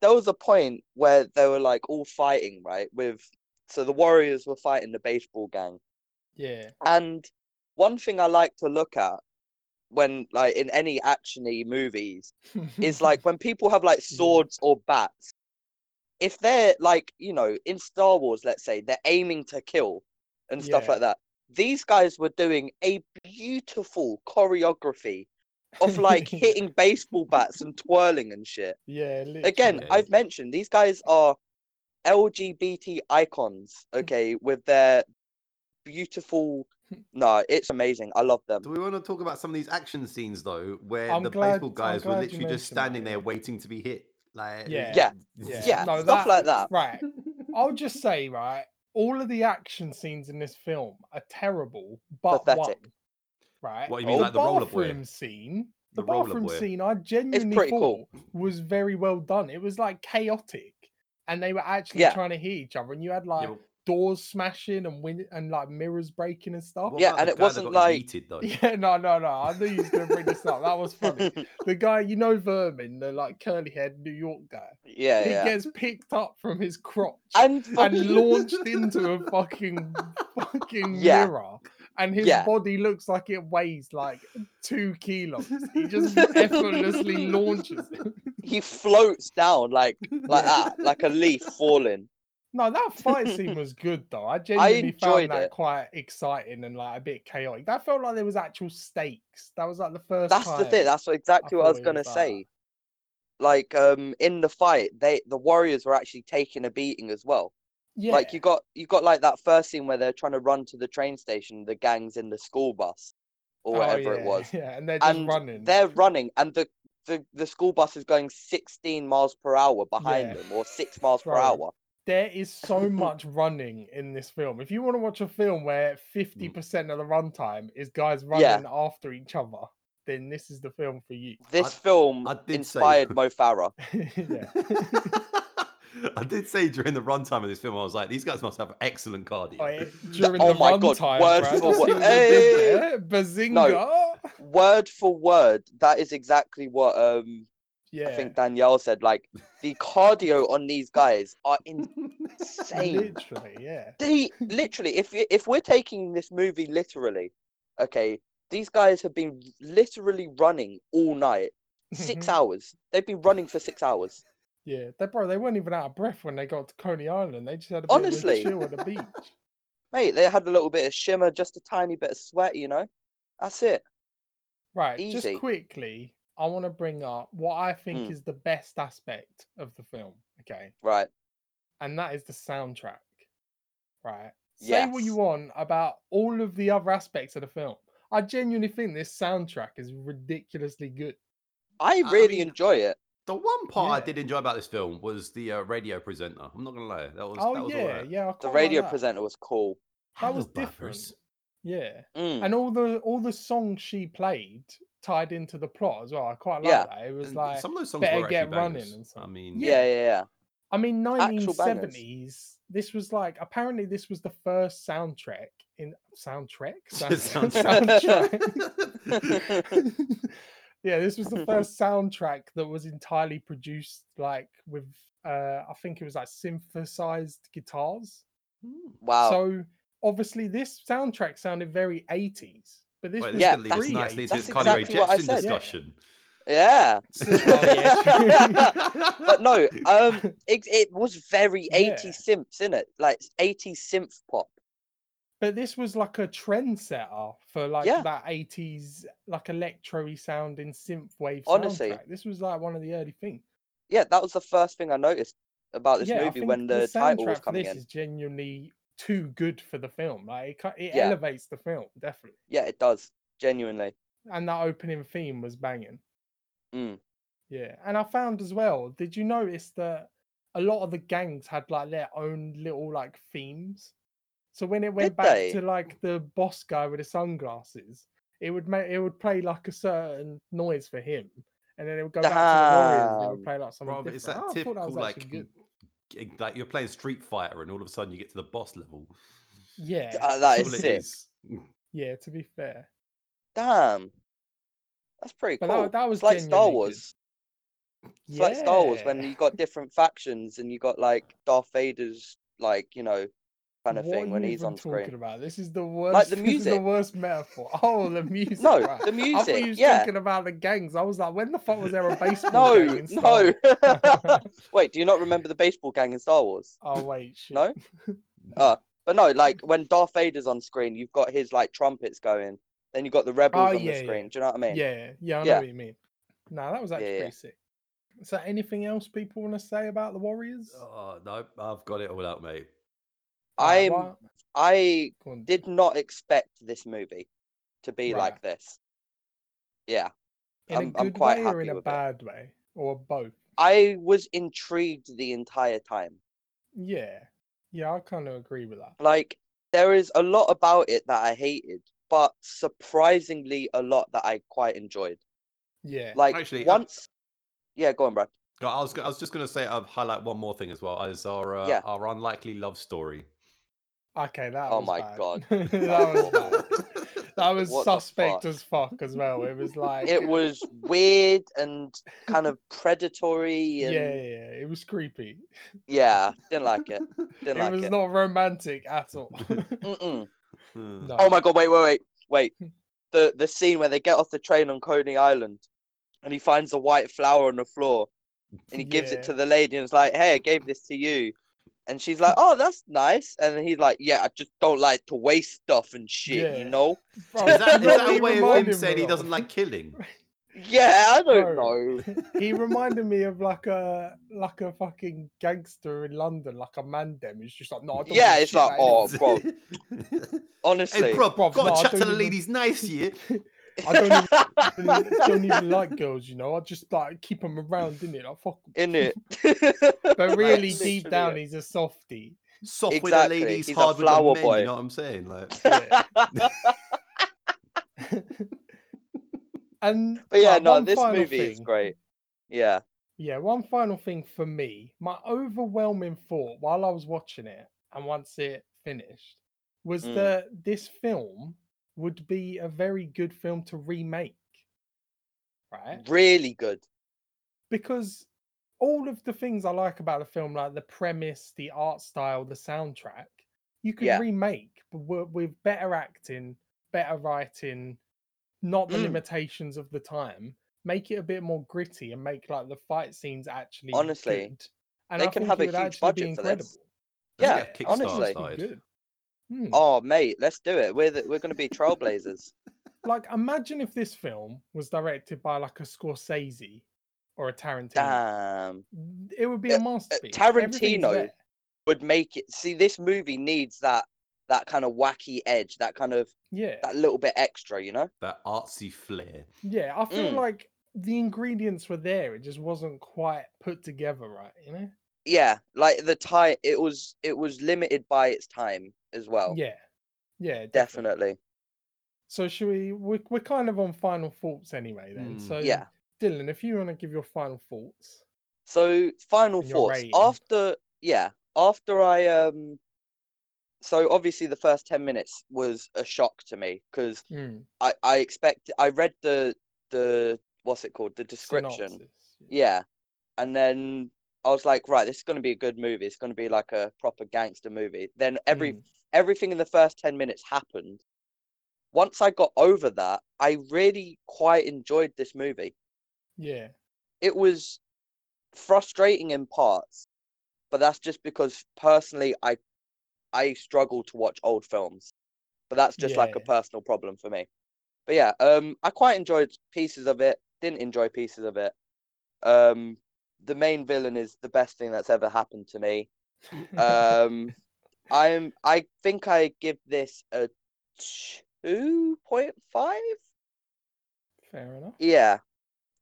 there was a point where they were like all fighting, right? With so the Warriors were fighting the baseball gang. Yeah. And one thing I like to look at when like in any actiony movies *laughs* is like when people have like Yeah. swords or bats. If they're like, you know, in Star Wars, let's say, they're aiming to kill and stuff Yeah. like that. These guys were doing a beautiful choreography of like *laughs* hitting baseball bats and twirling and shit. yeah. Again. I've mentioned these guys are LGBT icons, mm. okay, with their beautiful. Hmm. No, it's amazing. I love them. Do we want to talk about some of these action scenes though, where I'm the glad- baseball guys were literally just mentioned that, standing there waiting to be hit? Like, Yeah. Yeah. Yeah. Yeah, No, stuff that- like that. Right. *laughs* I'll just say, right, all of the action scenes in this film are terrible, but Pathetic. one. Right. What you mean, Oh, like the roller bathroom boy? scene. The The, roller bathroom scene, I genuinely thought cool. was very well done. It was like chaotic, and they were actually Yeah. trying to hit each other, and you had like Yeah, doors smashing and win- and like mirrors breaking and stuff. what Yeah, and it wasn't like- yeeted, though. *laughs* Yeah, no, no, no. I knew you was gonna bring this up. That was funny. *laughs* The guy, you know, Vermin, the like curly haired New York guy. yeah, he yeah. gets picked up from his crotch And, and *laughs* launched into a fucking fucking Yeah. mirror. And his Yeah. body looks like it weighs like two kilos. He just effortlessly launches. it. he floats down like like that, like a leaf falling. No, that fight scene *laughs* was good though. I genuinely found enjoyed that it. quite exciting and like a bit chaotic. That felt like there was actual stakes. That was like the first That's the thing. That's exactly what I was gonna that. say. Like um in the fight, they the Warriors were actually taking a beating as well. yeah. Like you got you got like that first scene where they're trying to run to the train station, the gangs in the school bus or Oh, whatever yeah, it was. *laughs* Yeah, and they're just And running. they're running and the, the the school bus is going 16 miles per hour behind Yeah. them or 6 miles per hour. There is so *laughs* much running in this film. If you want to watch a film where 50% of the runtime is guys running Yeah. after each other, then this is the film for you. This I- film I did say- inspired Mo Farah. *laughs* *laughs* I did say during the runtime of this film, I was like, these guys must have excellent cardio. Oh, yeah, During oh the my God, runtime, word Brad, for word. what you did Hey! there. Bazinga! Word for word, that is exactly what um Yeah, I think Danielle said. Like the cardio on these guys are *laughs* insane. literally, yeah. They literally, if if we're taking this movie literally, okay, these guys have been literally running all night, six mm-hmm. hours. They've been running for six hours. Yeah, they bro, they weren't even out of breath when they got to Coney Island. They just had a bit Honestly. of a chill at the beach. *laughs* *laughs* Mate, they had a little bit of shimmer, just a tiny bit of sweat, you know. That's it. Right, Easy. just quickly, I want to bring up what I think Mm. is the best aspect of the film. Okay, Right. and that is the soundtrack. Right, say what you want about all of the other aspects of the film. I genuinely think this soundtrack is ridiculously good. I I really mean, enjoy it. The one part I did enjoy about this film was the uh, radio presenter. I'm not gonna lie, that was Oh that was yeah, right. yeah. The quite like radio presenter was cool. That was different. Buffers. Yeah, Mm. and all the all the songs she played tied into the plot as well. I quite like Yeah. that. It was And like some of those songs better were get actually running and stuff. I mean, Yeah, yeah, yeah. I mean, 1970s. This was like apparently this was the first soundtrack in soundtrack. *laughs* Sound- *laughs* soundtrack. *laughs* yeah, this was the first soundtrack that was entirely produced like with uh I think it was like synthesized guitars. Hmm. Wow. So obviously this soundtrack sounded very 80s, but this Wait, was this Yeah, could lead us that's- nicely into that's this cardio exactly what I said. Yeah. discussion. Yeah. *laughs* Yeah, but no, um, *laughs* it, it was very Yeah. 80s synths, in it? Like 80s synth pop. But this was like a trendsetter for like Yeah. that 80s, like electro sounding synth wave Honestly. soundtrack. This was like one of the early things. Yeah, that was the first thing I noticed about this yeah, movie when the, title was soundtrack for coming this in. This is genuinely too good for the film. Like it, it Yeah. elevates the film definitely. Yeah, it does. Genuinely. And that opening theme was banging. Mm. Yeah, and I found as well. Did you notice that a lot of the gangs had like their own little like themes? So when it went Did back they? to like the boss guy with the sunglasses, it would make it would play like a certain noise for him, and then it would go back to the warriors. And it would play like something Bro, but it's that I thought that typical was like good. G- like you're playing Street Fighter and all of a sudden you get to the boss level. Yeah, Uh, that That's is it sick. is. *laughs* yeah. To be fair, Damn. That's pretty but cool. that, that was it's like Star. Wars. It's like Star Wars when you got different factions and you got like Darth Vader's like, you know, kind of What thing when he's on talking screen. about? This is the worst. Like the *laughs* This is the worst metaphor. *laughs* Oh, the *laughs* music. No, right. the I thought music. you was yeah. talking about the gangs. I was like, when the fuck was there a baseball No, in no. Wait, do you not remember the baseball gang in Star Wars? Oh wait, shit. No? Uh, but no, like when Darth Vader's on screen, you've got his like trumpets going. Then you've got the rebels Oh, on yeah, the yeah. screen. Do you know what I mean? Yeah, yeah, I know Yeah. what you mean. No, that was actually Yeah, yeah. pretty sick. Is there anything else people want to say about the Warriors? Uh, oh no, I've got it all out, mate. Alright, I'm I did not expect this movie to be Right. like this. Yeah. in I'm- a I'm quite way or happy in a with it. bad way or both? I was intrigued the entire time. Yeah, yeah, I kind of agree with that. Like there is a lot about it that I hated, but surprisingly a lot that I quite enjoyed. Yeah, Like Actually, once Yeah, go on, Brad. I was, I was just going to say, I'll highlight one more thing as well as our uh, Yeah. our unlikely love story. Okay, that. Oh was my bad. God. *laughs* that was bad. That was What suspect fuck? as fuck as well. It was like It was weird and kind of predatory yeah, and yeah, yeah, it was creepy. yeah, didn't like it. Didn't like it like was it. not romantic at all. Mm-mm. *laughs* Hmm. no. Oh my god, wait, wait, wait, wait. *laughs* The the scene where they get off the train on Coney Island and he finds a white flower on the floor and he gives Yeah. it to the lady and is like, Hey, I gave this to you. And she's like, Oh, that's nice. And he's like, Yeah, I just don't like to waste stuff and shit, you know? Bro, Is that, you *laughs* is know what that a way of him reminded saying he doesn't like killing? *laughs* Yeah, I don't Bro. know. he reminded me of like a like a fucking gangster in London, like a mandem. He's just like, no, I don't Yeah, it's like, oh, bro, honestly. *laughs* hey, bro, Bruv, got no, I to chat to the even- ladies nice here. I don't even, *laughs* don't even like girls, you know. I just like keep them around, innit? *laughs* *laughs* Like fuck. 'em. in it. But really, Like, deep down, it. he's a softie. Soft Exactly, with the ladies, he's a hard with the flower men. boy. You know what I'm saying? Like, Yeah. and But yeah, like, no, this final movie is great. Yeah. Yeah, one final thing for me, my overwhelming thought while I was watching it and once it finished was Mm. that this film would be a very good film to remake. Right? Really good. Because all of the things I like about the film, like the premise, the art style, the soundtrack, you could Yeah. remake but with better acting, better writing, not the Mm. limitations of the time. Make it a bit more gritty and make like the fight scenes actually Honestly, good. And they I can have it a huge budget for incredible. this. let's Yeah, honestly. Started. good. Hmm. Oh, mate, let's do it. We're the, we're going to be trailblazers. *laughs* Like, imagine if this film was directed by like a Scorsese or a Tarantino. Damn. It would be Uh, a masterpiece. Everything's Tarantino. Would make it. See, this movie needs that that kind of wacky edge, that kind of Yeah. that little bit extra, you know? That artsy flair. Yeah, I feel Mm. like the ingredients were there. It just wasn't quite put together right, you know? Yeah, like the time. It was it was limited by its time as well. Yeah. Yeah, definitely. So should we we're, we're kind of on final thoughts anyway then. Mm. So Yeah. Dylan, if you want to give your final thoughts. So final thoughts rating. after yeah after I um so obviously the first 10 minutes was a shock to me because Mm, I I expect I read the the what's it called the description synopsis. yeah and then I was like right this is going to be a good movie it's going to be like a proper gangster movie then every Mm, everything in the first 10 minutes happened once I got over that I really quite enjoyed this movie Yeah. it was frustrating in parts, but that's just because personally I I struggle to watch old films. But that's just like a personal problem for me. But yeah, um I quite enjoyed pieces of it, didn't enjoy pieces of it. Um the main villain is the best thing that's ever happened to me. *laughs* Um I'm I think I give this a 2.5. Fair enough. Yeah.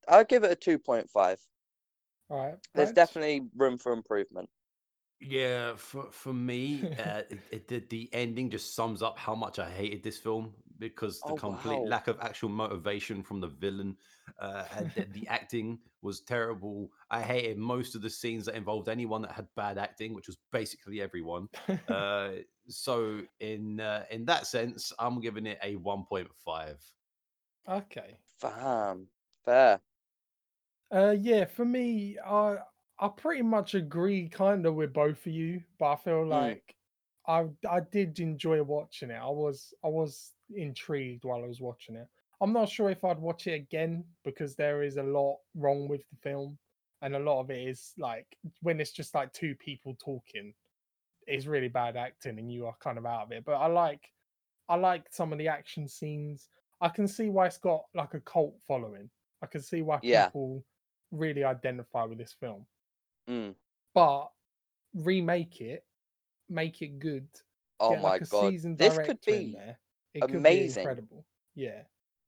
I'll give it a 2.5. All right. There's definitely room for improvement. Yeah, for for me, *laughs* uh, it, it, the, the ending just sums up how much I hated this film because the Oh, complete wow. lack of actual motivation from the villain, uh, and the, the acting was terrible. I hated most of the scenes that involved anyone that had bad acting, which was basically everyone. *laughs* Uh, so in uh, in that sense, I'm giving it a 1.5. okay. Fam. Fair. Uh, yeah, for me, I I pretty much agree kind of with both of you, but I feel Mm. like I I did enjoy watching it. I was I was intrigued while I was watching it. I'm not sure if I'd watch it again because there is a lot wrong with the film, and a lot of it is like when it's just like two people talking, it's really bad acting, and you are kind of out of it. But I like I like some of the action scenes. I can see why it's got like a cult following. I can see why Yeah. people really identify with this film. Mm. But remake it, make it good. Oh get my like god. This could be. It could be amazing. incredible. Yeah.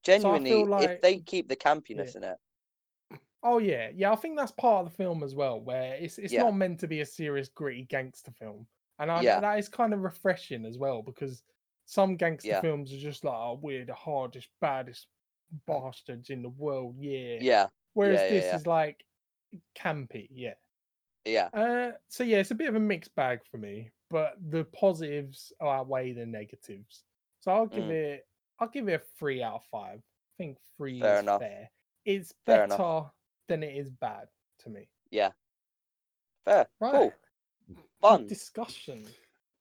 genuinely feel if they keep the campiness in it. Oh yeah, yeah. I think that's part of the film as well, where it's it's Yeah. not meant to be a serious, gritty gangster film, and I, Yeah. that is kind of refreshing as well because some gangster Yeah. films are just like, oh, we're the hardest, baddest bastards in the world, yeah. Yeah. Whereas yeah, this yeah. is like campy, yeah. Yeah. Uh, so yeah, it's a bit of a mixed bag for me, but the positives outweigh the negatives. So I'll give Mm. it, I'll give it a three out of five. I think three Fair is enough. fair. It's Fair better enough. than it is bad to me. Yeah. Fair. Right. Cool. Good Fun. discussion.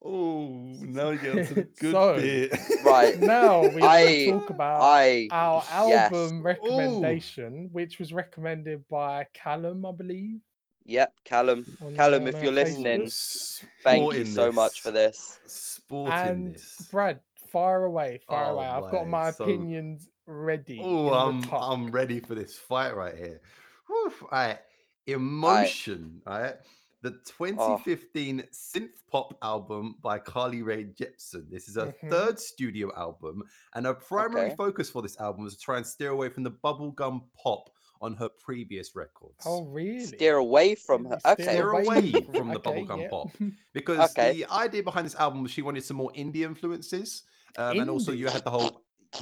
Oh, now you get to the *laughs* good So, bit. Right. *laughs* Now we I- talk about I our yes. album recommendation, which was recommended by Callum, I believe. Yep, Callum. on, Callum, uh, if you're our listening, Facebook. Thank you Sporting so much for this. Sporting And this. Brad, fire away, fire Oh away. I've got my, my so- opinions ready. Oh, I'm. I'm ready for this fight right here. Whew, Right, emotion. Right, the 2015 synth pop album by Carly Rae Jepsen. This is her Mhm. third studio album, and her primary Okay. focus for this album was to try and steer away from the bubblegum pop on her previous records. Oh, really? Steer away from her. Steer Okay. Steer away *laughs* from the Okay, bubblegum yeah. pop. *laughs* because Okay. the idea behind this album was she wanted some more indie influences, um, and also you had the whole.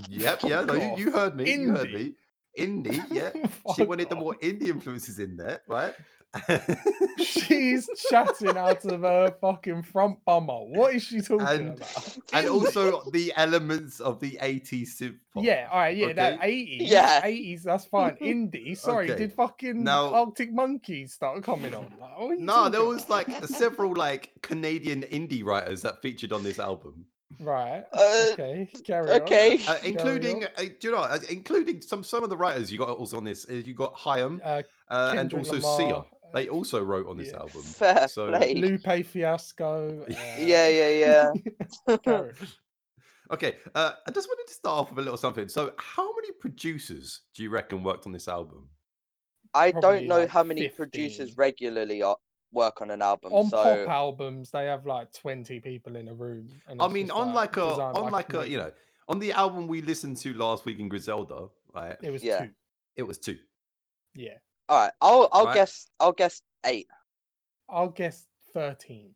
Yep, yeah, no, you, you heard me. You heard Indie? me. Indie, yeah. *laughs* she Fuck wanted the more indie influences in there, right? *laughs* She's chatting out of her fucking front bummer. What is she talking And- about? and *laughs* also the elements of the 80s synth pop. Yeah, all right, yeah, that 80s. Yeah. 80s, that's fine. *laughs* Indie, sorry, Okay. did fucking Now- Arctic Monkeys start coming on? Like, what are No, there talking was about? like several like Canadian indie writers that featured on this album, Right. Uh, okay. Carry on. okay. uh, Carry including on. uh, do you know, uh, including some some of the writers you got also on this. Uh, you got Hyam Uh, uh, and Kendrick also Sia. Lamar, They also wrote on this yeah. album. Fair So- play. Lupe Fiasco. *laughs* Uh, Yeah, yeah, yeah. *laughs* Okay, uh, I just wanted to start off with a little something. So, how many producers do you reckon worked on this album? I Probably don't know like how many 15. producers regularly are, work on an album. on so pop albums, they have like 20 people in a room. And I mean, on like a, on like a, you know, on the album we listened to last week in Griselda, right? it was Yeah. two. It was two. Yeah. All right, I'll I'll Right. guess I'll guess eight. I'll guess 13.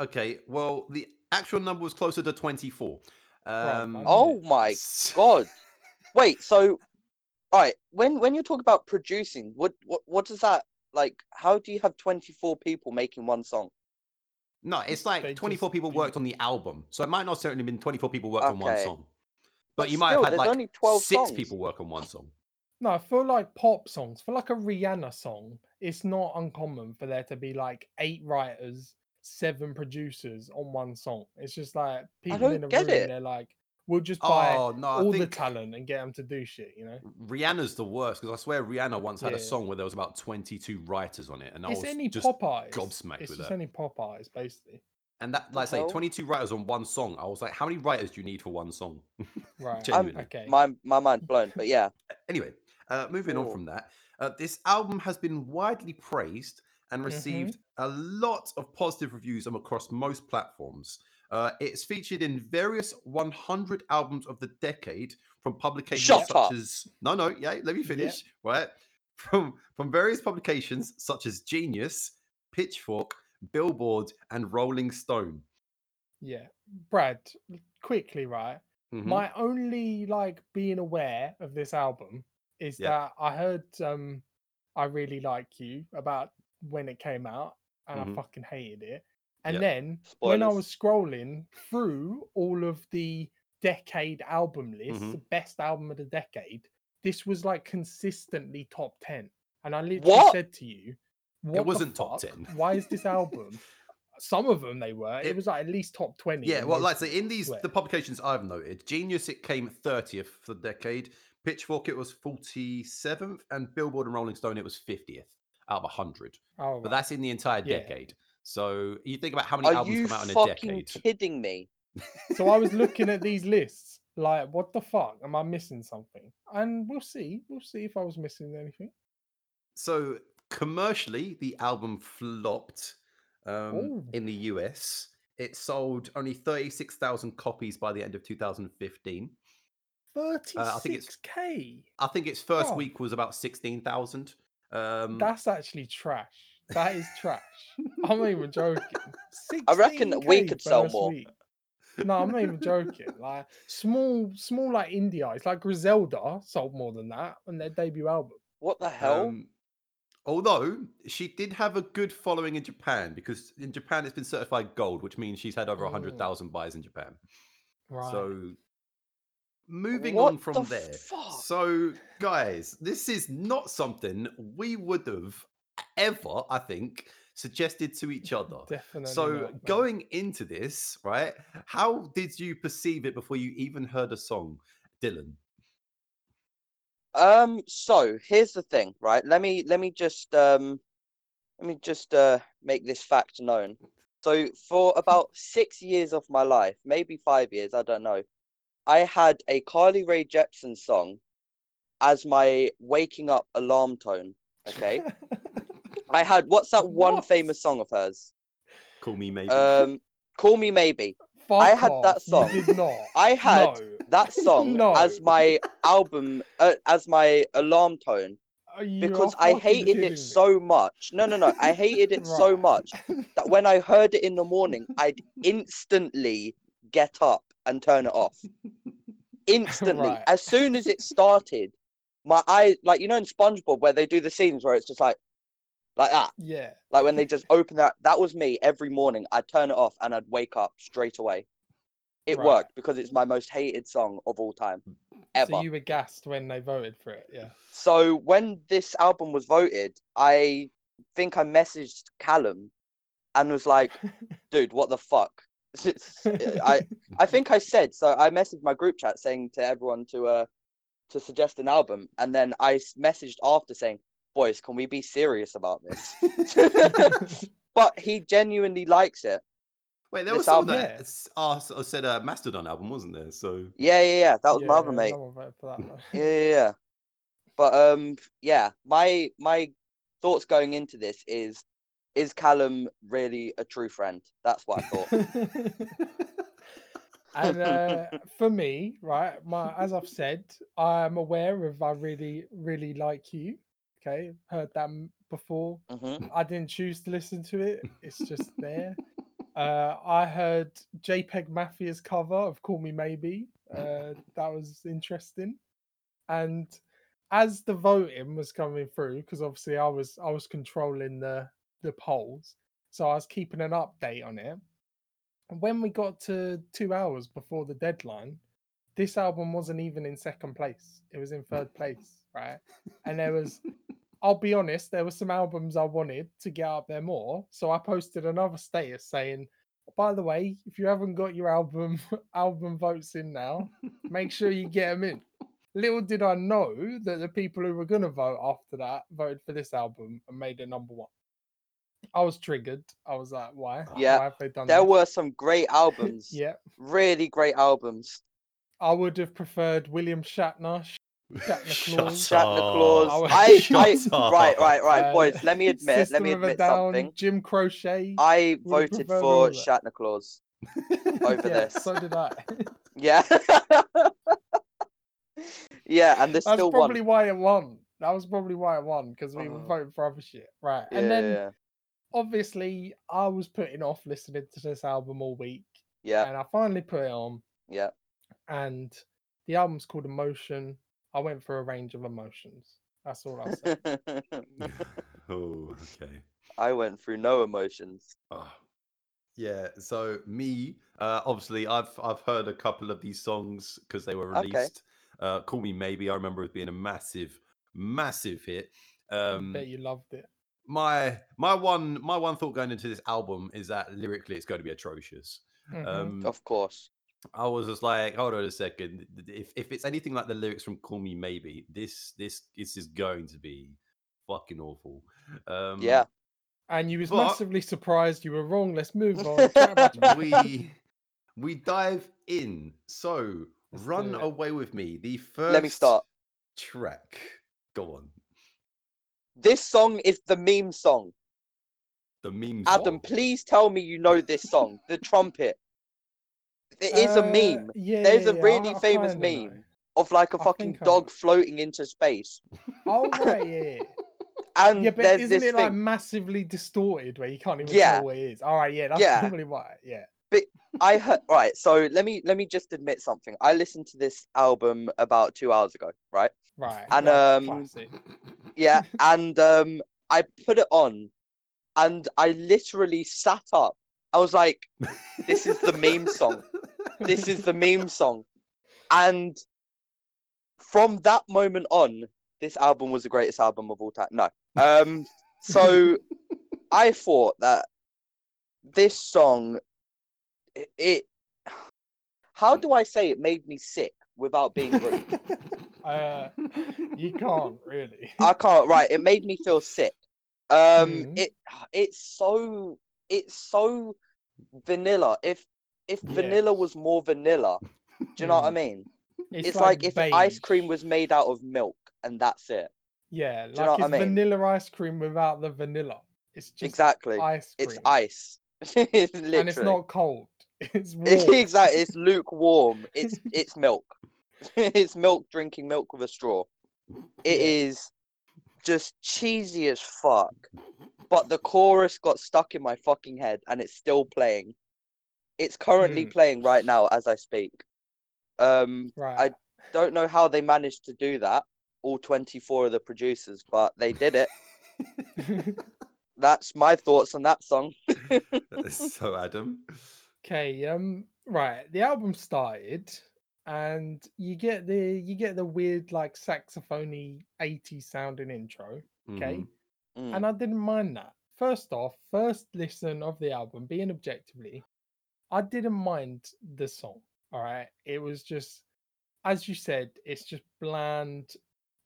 Okay, well, the actual number was closer to twenty-four. Um, I Oh my *laughs* god! Wait, so all right, when when you talk about producing, what what what does that like? How do you have twenty four people making one song? No, it's like They 24 just people worked on the album. So it might not certainly have been 24 people worked on one song. But, But you might still, have had like only 12 six songs. people work on one song. No, I feel like pop songs, for like a Rihanna song, it's not uncommon for there to be like eight writers, seven producers on one song. It's just like people in don't a get room, it. they're like, We'll just buy Oh no, all the talent and get them to do shit. You know, Rihanna's the worst because I swear Rihanna once had a song where there was about 22 writers on it, and I it's was any just pop eyes. gobsmacked It's with just that. any pop eyes, basically. And that, like I say, 22 writers on one song. I was like, how many writers do you need for one song? *laughs* Right. Genuinely. Okay. My my mind's blown. But yeah, Anyway, uh, moving on from that, uh, this album has been widely praised and Mhm. received a lot of positive reviews um, across most platforms. Uh, it's featured in various 100 albums of the decade from publications Shut such up. as no, no, yeah, let me Yeah. finish. Right, *laughs* from from various publications such as Genius, Pitchfork, Billboard, and Rolling Stone. Yeah. Brad, quickly, right? Mhm. My only like being aware of this album is Yeah. that I heard um I really like you about when it came out and Mhm. I fucking hated it. And Yeah. then when I was scrolling through all of the decade album lists, Mhm. the best album of the decade, this was like consistently top 10. And I literally What? said to you, the wasn't top 10. Why is this album? *laughs* Some of them they were. It, It- was like at least top 20. Yeah, well, like I say, in these swear. the publications I've noted, Genius it came 30th for the decade, Pitchfork it was 47th, and Billboard and Rolling Stone it was 50th out of 100. Oh, But that's in the entire Yeah. decade. So you think about how many are albums come out in a fucking decade. kidding me? *laughs* So I was looking at these lists, like, what the fuck? Am I missing something? And we'll see. We'll see if I was missing anything. So commercially, the album flopped um, in the US. It sold only 36,000 copies by the end of 2015. Thirty-six Uh, I think it's- k. I think its first Oh. week was about 16,000. Um, That's actually trash. That is trash. I'm not even joking. *laughs* I reckon that we could sell more. week. No, I'm not even joking. Like small, small like indie eyes, like Griselda sold more than that on their debut album. What the hell? Um, although she did have a good following in Japan because in Japan it's been certified gold, which means she's had over a Oh. 100,000 buys in Japan. Right. So moving What on from the there. fuck? So guys, this is not something we would have ever, I think, suggested to each other. Definitely. So not, going into this, right? How did you perceive it before you even heard a song, Dylan? Um, so here's the thing, right? Let me let me just um let me just uh make this fact known. So for about six years of my life, maybe five years, I don't know, I had a Carly Rae Jepsen song as my waking up alarm tone. Okay. *laughs* I had what's that one What? famous song of hers? Call me maybe. Um Call Me Maybe. Fuck I had that song. You did not. I had no. that *laughs* song No. as my album uh, as my alarm tone because I hated it me. so much. No, no, no. I *laughs* hated it so much that when I heard it in the morning, I'd instantly get up and turn it off. *laughs* Instantly. Right. As soon as it started, my eyes, like, you know, in SpongeBob where they do the scenes where it's just like, like that, Yeah. like when they just open that, that was me every morning. I'd turn it off and I'd wake up straight away. It Right. worked because it's my most hated song of all time, hmm. ever. So you were gassed when they voted for it. Yeah. So when this album was voted, I think I messaged Callum and was like, *laughs* "Dude, what the fuck?" I I think I said so. I messaged my group chat saying to everyone to uh to suggest an album, and then I messaged after saying, "Boys, can we be serious about this?" *laughs* but he genuinely likes it. Wait, there was some album- that Yeah. s- uh, uh, said a Mastodon album, wasn't there? So Yeah, yeah, yeah. That was my Yeah, other mate. no one for that *laughs* yeah, yeah, yeah. But um, yeah, my my thoughts going into this is, is Callum really a true friend? That's what I thought. *laughs* and uh, for me, right, my as I've said, I'm aware of I really, really like you. Okay, heard that before. hmm I didn't choose to listen to it. It's just *laughs* there. Uh, I heard JPEG Mafia's cover of "Call Me Maybe." Uh, that was interesting. And as the voting was coming through, because obviously I was I was controlling the the polls, so I was keeping an update on it. And when we got to two hours before the deadline, this album wasn't even in second place. It was in third place, right? And there was *laughs* I'll be honest, there were some albums I wanted to get up there more. So I posted another status saying, By the way, if you haven't got your album *laughs* album votes in now, make sure you get them in. Little did I know that the people who were going to vote after that voted for this album and made it number one. I was triggered. I was like, why? Yeah, Why have they done There this? were some great albums. *laughs* Yeah. Really great albums. I would have preferred William Shatner. Shatner *laughs* Shut Claus. Shatner up. Claus. I, I, right, right, right, uh, boys. Let me *laughs* admit. System let me admit Down, something. Jim Croce. I voted for. Shatner Claus over yeah, this. So did I. Yeah. yeah, and there's That's still probably one. why it won. That was probably why it won because we were Oh. voting for other shit, right? Yeah, and then yeah, obviously I was putting off listening to this album all week, yeah, and I finally put it on, yeah. and the album's called Emotion. I went for a range of emotions. That's all I said. *laughs* *laughs* oh, okay. I went through no emotions. Oh. Yeah, so me, uh, obviously, I've I've heard a couple of these songs because they were Okay. released. Uh, Call Me Maybe, I remember it being a massive, massive hit. I Um, bet you loved it. My my one my one thought going into this album is that lyrically it's going to be atrocious. Mhm. Um, Of course. I was just like, hold on a second. th- th- If if it's anything like the lyrics from Call Me Maybe, this this this is going to be fucking awful. Um, Yeah. and you was but- massively surprised you were wrong. Let's move on. *laughs* Chat about your- we we dive in. So Let's run away with me. The first Let me start. track. Go on. This song is the meme song. The meme. Adam, please tell me you know this song. The trumpet. It is a Uh, meme Yeah, There's a yeah, really I- I famous kinda meme. know. of like a I fucking think I dog floating into space. *laughs* Oh right, yeah. yeah. And Yeah, but there's isn't this it thing. like massively distorted where you can't even Yeah. tell what it is? All right, yeah, that's Yeah. probably why. Yeah, I heard right. So let me let me just admit something. I listened to this album about two hours ago, right? right. And, right, um, classic. Yeah, *laughs* and um, I put it on, and I literally sat up. I was like, "This is the meme song. This is the meme song," and from that moment on, this album was the greatest album of all time. No, um, so *laughs* I thought that this song, it, how do I say it made me sick without being rude? *laughs* uh, you can't really. I can't. Right, it made me feel sick. Um, Mhm. it it's so it's so vanilla. If if vanilla was more vanilla, do you know what I Mm. mean? It's, like, if ice cream was made out of milk and that's it. Yeah, you like know what I mean? vanilla ice cream without the vanilla. It's just exactly. ice cream. It's ice. *laughs* and it's not cold. *laughs* It's *laughs* warm. It's exactly. It's lukewarm. *laughs* It's it's milk. it's milk drinking milk with a straw. It is just cheesy as fuck. But the chorus got stuck in my fucking head and it's still playing. It's currently Mm. playing right now as I speak. Um right. don't know how they managed to do that, all 24 of the producers, but they did it. That's my thoughts on that song. so Adam. Okay, um, right. The album started, and you get the you get the weird like saxophony 80 sounding intro. Okay, Mhm. Mm. and I didn't mind that. First off, first listen of the album, being objectively, I didn't mind the song. All right, it was just, as you said, it's just bland.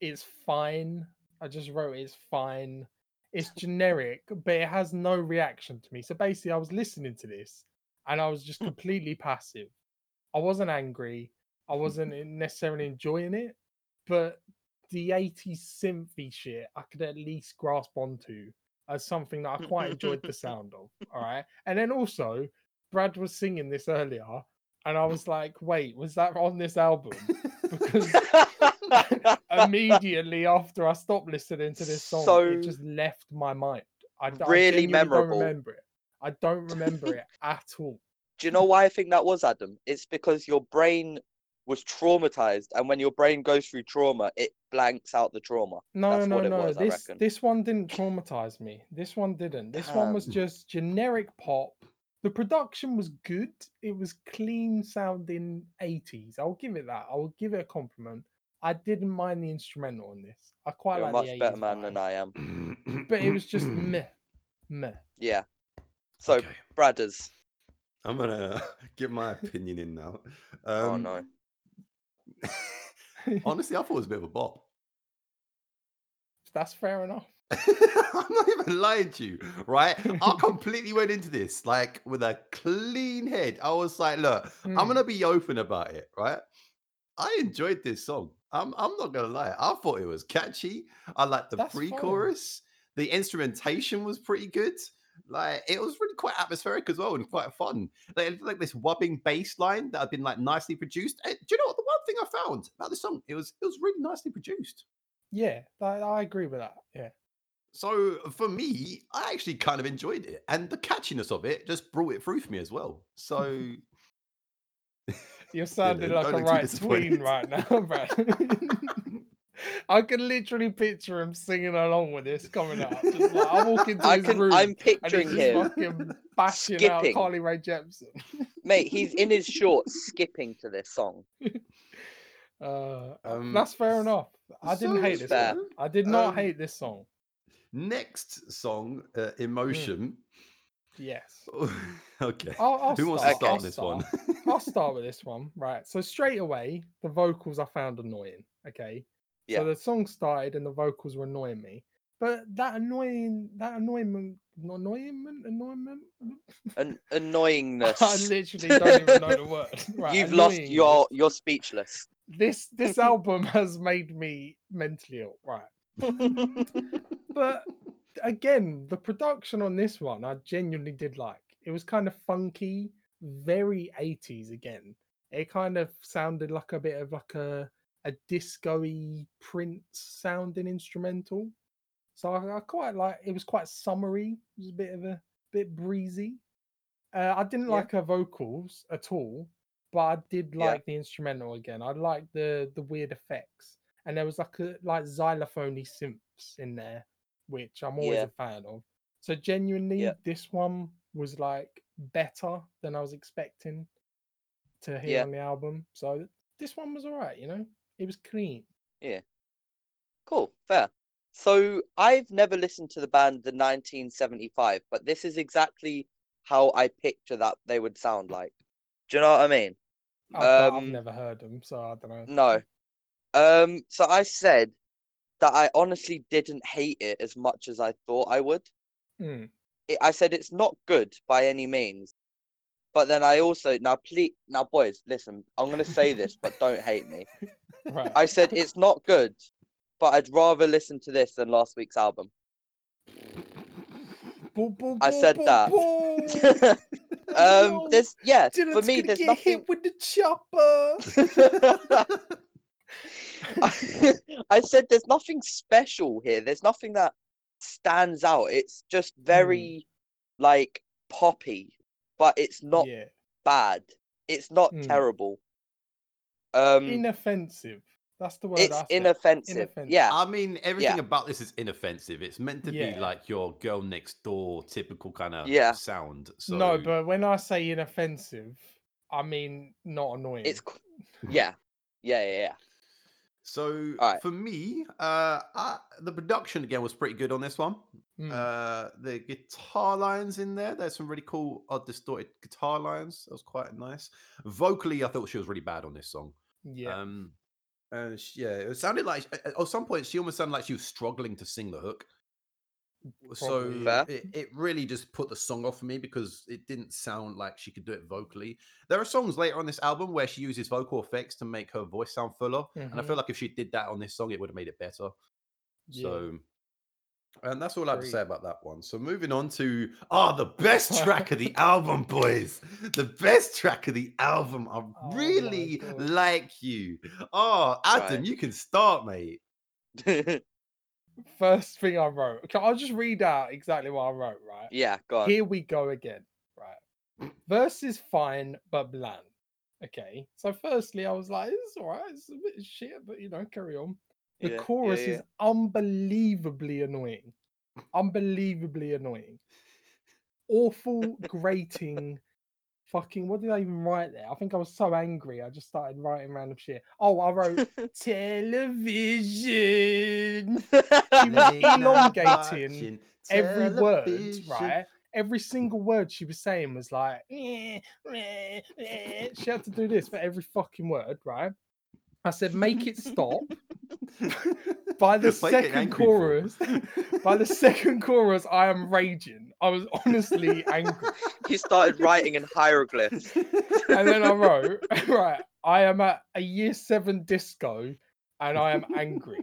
It's fine. I just wrote it's fine. It's generic, but it has no reaction to me. So basically, I was listening to this, and I was just hmm. completely passive. I wasn't angry. I hmm. wasn't necessarily enjoying it, but the 80s synthy shit I could at least grasp onto as something that I hmm. quite enjoyed the *laughs* sound of. All right. And then also, Brad was singing this earlier, and I was like, wait, was that on this album? Because *laughs* *laughs* immediately after I stopped listening to this song, So- it just left my mind. I, I Really genuinely memorable. Don't remember it. I don't remember it *laughs* at all. Do you know why I think that was, Adam? It's because your brain was traumatized, and when your brain goes through trauma, it blanks out the trauma. No, That's no, what it no. was, this this one didn't traumatize me. This one didn't. This one was just generic pop. The production was good. It was clean sounding 80s. I'll give it that. I'll give it a compliment. I didn't mind the instrumental on this. I quite You're a like much the better 80s man than I am. But it was just *clears throat* meh, meh. Yeah. So, Okay. Bradders, I'm gonna *laughs* give my opinion in now. oh Um, no. *laughs* honestly, I thought it was a bit of a bop. That's fair enough. *laughs* I'm not even lying to you, right? I completely went into this like with a clean head. I was like, look, I'm Mm. gonna be open about it, right? I enjoyed this song. I'm I'm not gonna lie. I thought it was catchy. I liked the That's pre-chorus. The instrumentation was pretty good. Like it was really quite atmospheric as well and quite fun. Like, like this wubbing bass line that had been like nicely produced. Eh, do you know what? The one thing I found about the song, it was it was really nicely produced. Yeah, I, I agree with that. Yeah. So for me, I actually kind of enjoyed it, and the catchiness of it just brought it through for me as well. So *laughs* You're *laughs* sounding like a right tween right now, *laughs* Brad. I can literally picture him singing along with this coming up. Just like, I walk into *laughs* I his can. room I'm and picturing he's him, fucking bashing out skipping. Carly Rae Jepsen. *laughs* mate. He's in his shorts, skipping to this song. *laughs* Uh, Um, that's fair enough. I didn't so hate this fair. song. I did not Um, hate this song. next song, uh, "Emotion." Yes. okay, I'll, I'll who wants to start I'll on this start. one? I'll start with this one. Right. So straight away, the vocals I found annoying. Okay. Yeah. So the song started and the vocals were annoying me. But that annoying, that annoyment, annoyment, annoyment. An *laughs* I literally don't even know the word. *laughs* Right, You've lost annoying. your. You're speechless. This this *laughs* album has made me mentally ill. Right. But again, the production on this one I genuinely did like. It was kind of funky, very 80s again. It kind of sounded like a bit of like a a disco-y Prince sounding instrumental. So I, I quite like it was quite summery, it was a bit of a bit breezy. Uh, I didn't Yeah. like her vocals at all, but I did Yeah. like the instrumental again. I liked the the weird effects. And there was like a like xylophony synths in there which I'm always Yeah. a fan of. So genuinely, Yeah. this one was like better than I was expecting to hear Yeah. on the album. So this one was all right, you know, it was clean. Yeah. Cool, fair. So I've never listened to the band the 1975, but this is exactly how I picture that they would sound like. Do you know what I mean? I've, I've Um, never heard them, so I don't know. No. Um, so I said that I honestly didn't hate it as much as I thought I would. Mm, It, I said it's not good by any means. But then I also now please now boys, listen, I'm gonna say this, but don't hate me. *laughs* right. I said it's not good, but I'd rather listen to this than last week's album. Boo, boo, I boo, said that. *laughs* um, *laughs* there's yeah, for Dylan's me, gonna there's get nothing. hit with the chopper. *laughs* I said there's nothing special here. There's nothing that stands out. It's just Hmm. very like poppy, but it's not yeah, bad. It's not Mm. terrible. Um, inoffensive. That's the word. it's I said. inoffensive. Inoffensive. Yeah, I mean, everything Yeah. about this is inoffensive. It's meant to be like your girl next door typical kind of Yeah. sound. So No, but when I say inoffensive, I mean not annoying. it's yeah, yeah, yeah, yeah. So Alright. for me, uh, I, the production again was pretty good on this one. Mm. Uh, the guitar lines in there, there's some really cool, odd, distorted guitar lines. That was quite nice. Vocally, I thought she was really bad on this song. Yeah. Um, and she, yeah, it sounded like at some point she almost sounded like she was struggling to sing the hook. So it, it really just put the song off for me because it didn't sound like she could do it vocally. There are songs later on this album where she uses vocal effects to make her voice sound fuller, and I feel like if she did that on this song, it would have made it better. Yeah. So, and that's all I have to say about that one. So, moving on to oh, the best *laughs* track of the album, boys. The best track of the album. I Oh really like you. Oh, Adam, Right. you can start, mate. *laughs* First thing I wrote. Okay, I'll just read out exactly what I wrote, right? yeah, go on. Here we go again. Right. Verse is fine but bland. Okay. So firstly, I was like, it's all right, it's a bit of shit, but you know, carry on. The Yeah, yeah, chorus yeah. is unbelievably annoying. Unbelievably annoying. Awful, grating, fucking what did I even write there? I think I was so angry I just started writing random shit. Oh, I wrote *laughs* television. She was elongating every word, right? every single word she was saying was like, "Eh, eh, eh." she had to do this for every fucking word, right? I said, make it stop. *laughs* By the Why are second chorus, *laughs* by the second *laughs* chorus, I am raging. I was honestly angry. He started writing in hieroglyphs. And then I wrote, right, I am at a year seven disco and I am angry.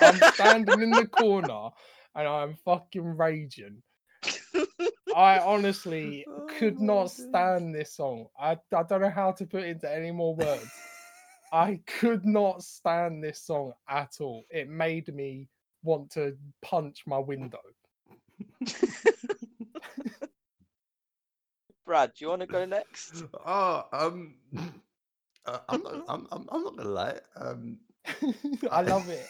I'm standing in the corner and I'm fucking raging. I honestly could Oh my not days. stand this song. I, I don't know how to put it into any more words. I could not stand this song at all. It made me want to punch my window. *laughs* Brad, do you want to go next? Oh, *laughs* um, *laughs* uh, I'm not. I'm, I'm. I'm not gonna lie. Um, I love it.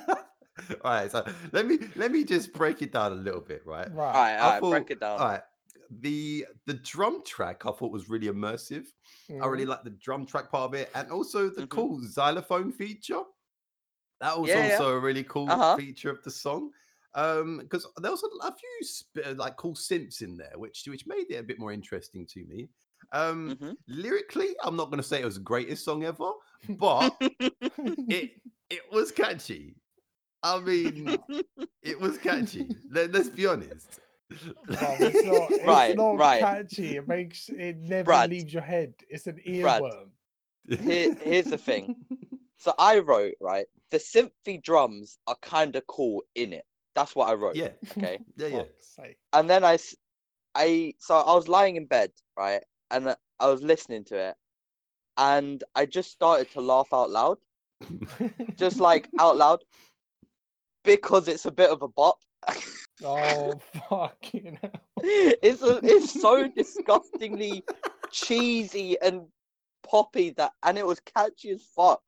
all right. So let me let me just break it down a little bit, right? Right. all right, all right thought- break it down. All right. The the drum track I thought was really immersive. I really Mhm. like the drum track part of it, and also the Mhm. cool xylophone feature. That was Yeah, yeah. also a really cool Uh-huh. feature of the song. Um, because there was a, a few sp- like cool synths in there, which which made it a bit more interesting to me. Um, Mhm. lyrically, I'm not going to say it was the greatest song ever, but it *laughs* it was catchy. I mean, it was catchy. *laughs* Let, us be honest. Bruv, it's *laughs* not, it's Right, not right. catchy. It makes it never Brad. leaves your head. It's an Brad. earworm. Here- here's the thing. *laughs* So I wrote, right, the synthy drums are kind of cool in it. That's what I wrote. Yeah, Okay. *laughs* yeah, yeah. Fuck's. And then I, I so I was lying in bed, right, and I was listening to it, and I just started to laugh out loud, just like out loud, because it's a bit of a bop. Oh *laughs* fucking hell. it's a, it's so *laughs* disgustingly cheesy and poppy that, and it was catchy as fuck.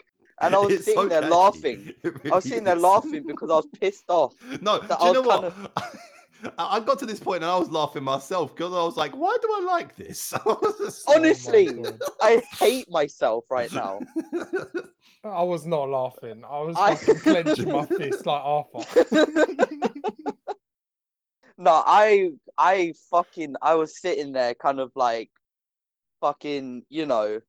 And I was It's sitting so there catchy. laughing. *laughs* It I was really sitting there is. laughing because I was pissed off. No, do I you know what? I I got to this point and I was laughing myself because I was like, why do I like this? I was just Oh Honestly, God. I hate myself right now. I was not laughing. I was I- fucking clenching my fist like Arthur. No, I I fucking I was sitting there kind of like fucking, you know,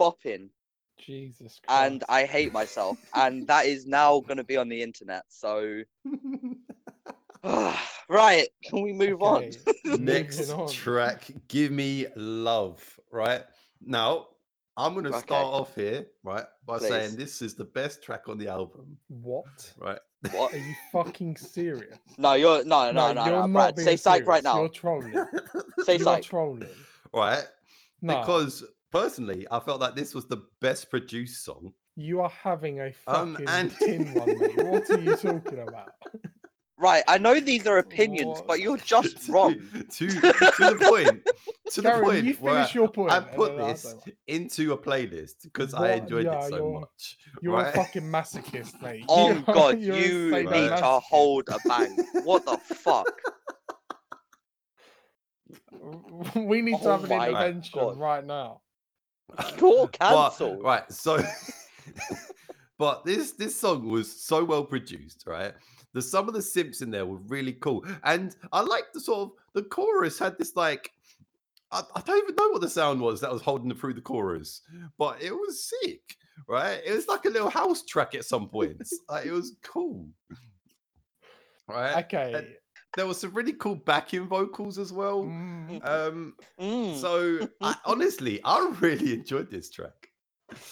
bopping Jesus Christ. and I hate myself *laughs* and that is now going to be on the internet. So *laughs* *sighs* right, can we move on? Okay, *laughs* moving Next on. track, Give Me Love, right? Now, I'm going to Okay. start off here, right, by saying this is the best track on the album, What? right? What? Are you fucking serious? *laughs* No, you're no no no you're no, not Brad. being Say psych right now. You're trolling. *laughs* Say You're psych. trolling. right? No, Because personally, I felt like this was the best produced song. you are having a Um, fucking and- tin one, mate. What are you talking about? *laughs* Right, I know these are opinions, What? but you're just *laughs* wrong. *laughs* To, to the point. To the point you where finish your point. I and put this into a playlist because I enjoyed Yeah, it so you're- much. You're right? a fucking masochist, mate. Oh *laughs* You are- god, you're you need Right. to hold a bang. What the fuck? We need to Oh have an intervention God. right now. You're But- cancelled. right, so but this this song was so well produced, right? The some of the synths in there were really cool. And I like the sort of the chorus had this like I, I don't even know what the sound was that was holding it through the chorus, but it was sick, right? It was like a little house track at some points. *laughs* like, it was cool. Right? Okay. There was some really cool backing vocals as well. Mm, Um, Mm, so I, *laughs* honestly, I really enjoyed this track.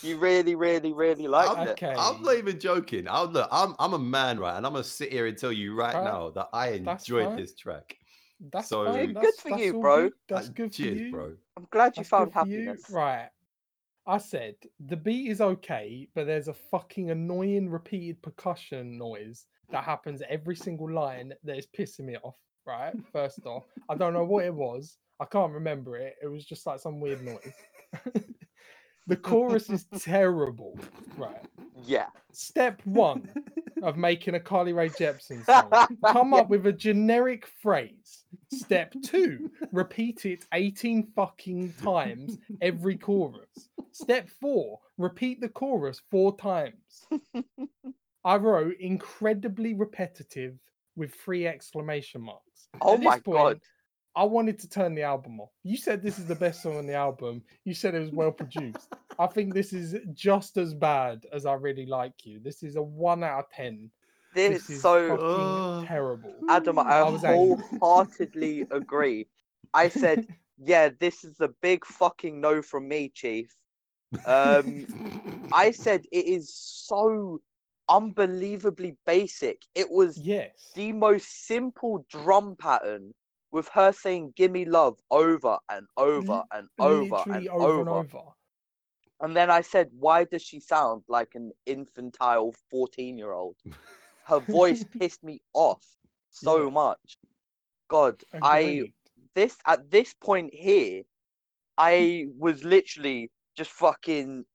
You really, really, really liked I'm, it. Okay. I'm not even joking. I'm look, I'm I'm a man, right? And I'm gonna sit here and tell you right Right. now that I enjoyed this track. that's So- fine. Good That's, for that's you, bro. good, That's Uh, good for you. bro. I'm glad you That's found good for you. happiness. Right. I said the beat is okay, but there's a fucking annoying repeated percussion noise that happens every single line that is pissing me off. Right. First off, I don't know what it was. I can't remember it. It was just like some weird noise. *laughs* the chorus is terrible. Right. Yeah. Step one of making a Carly Rae Jepsen song. *laughs* Come up with a generic phrase. Step two, repeat it 18 fucking times every chorus. Step four, repeat the chorus four times. I wrote incredibly repetitive with three exclamation marks. Oh my god. Point, I wanted to turn the album off. You said this is the best song on the album. You said it was well produced. I think this is just as bad as I really like you. This is a one out of ten. This, This is so fucking Oh. terrible. Adam, I I wholeheartedly agree. I said, yeah, this is a big fucking no from me, Chief. Um, I *laughs* said it is so unbelievably basic. It was Yes. the most simple drum pattern with her saying "Gimme love" over and over and over Literally and over over. and over. And then I said, why does she sound like an infantile 14 year old? *laughs* Her voice pissed me off so Yeah. much. God, I this at this point here, I *laughs* was literally just fucking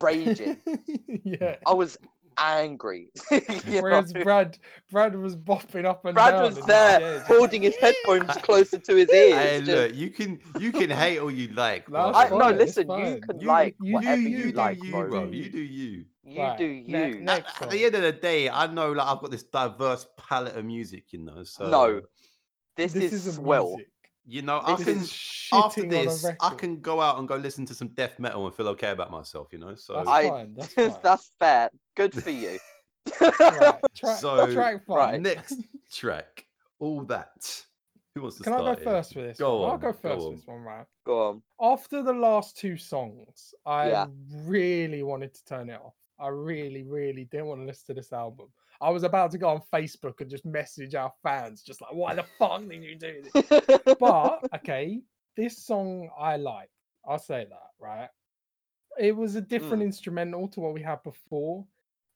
raging. *laughs* yeah. I was angry. *laughs* Whereas know? Brad, Brad was bopping up and Brad down. was in his there holding his headphones *laughs* closer to his ears. Hey, look, you can you can hate all you like. That's. I, no, listen, you can You- like you whatever do you, you, like, you, bro. bro. do You you. do you. You Right, do you. ne- At, Next at the end of the day, I know like I've got this diverse palette of music, you know. So No, This, this is a swell. music. you know, I can after shitting on a this, I can go out and go listen to some death metal and feel okay about myself, you know. So That's I- fine. That's *laughs* fine. That's fair. Good for you. right. *laughs* Track, So, track five. right. next *laughs* track, all that. Who wants to Can I go first for this? Go one? I'll on, go go first for on. this one, right? Go on. After the last two songs, I Yeah. really wanted to turn it off. I really, really didn't want to listen to this album. I was about to go on Facebook and just message our fans, just like, why the fuck did you do this? *laughs* but okay, this song I like. I'll say that, right? It was a different hmm. instrumental to what we had before.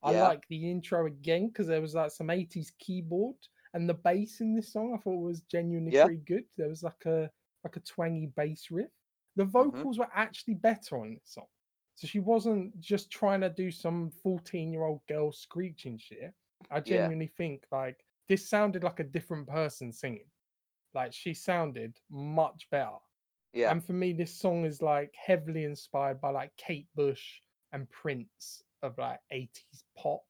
I Yeah. like the intro again because there was like some 80s keyboard and the bass in this song I thought was genuinely Yeah. pretty good. There was like a like a twangy bass riff. The Mhm. vocals were actually better on this song. So she wasn't just trying to do some 14 year old girl screeching shit. I Yeah. genuinely think like this sounded like a different person singing. Like she sounded much better. yeah. And for me, this song is like heavily inspired by like Kate Bush and Prince of like 80s pop.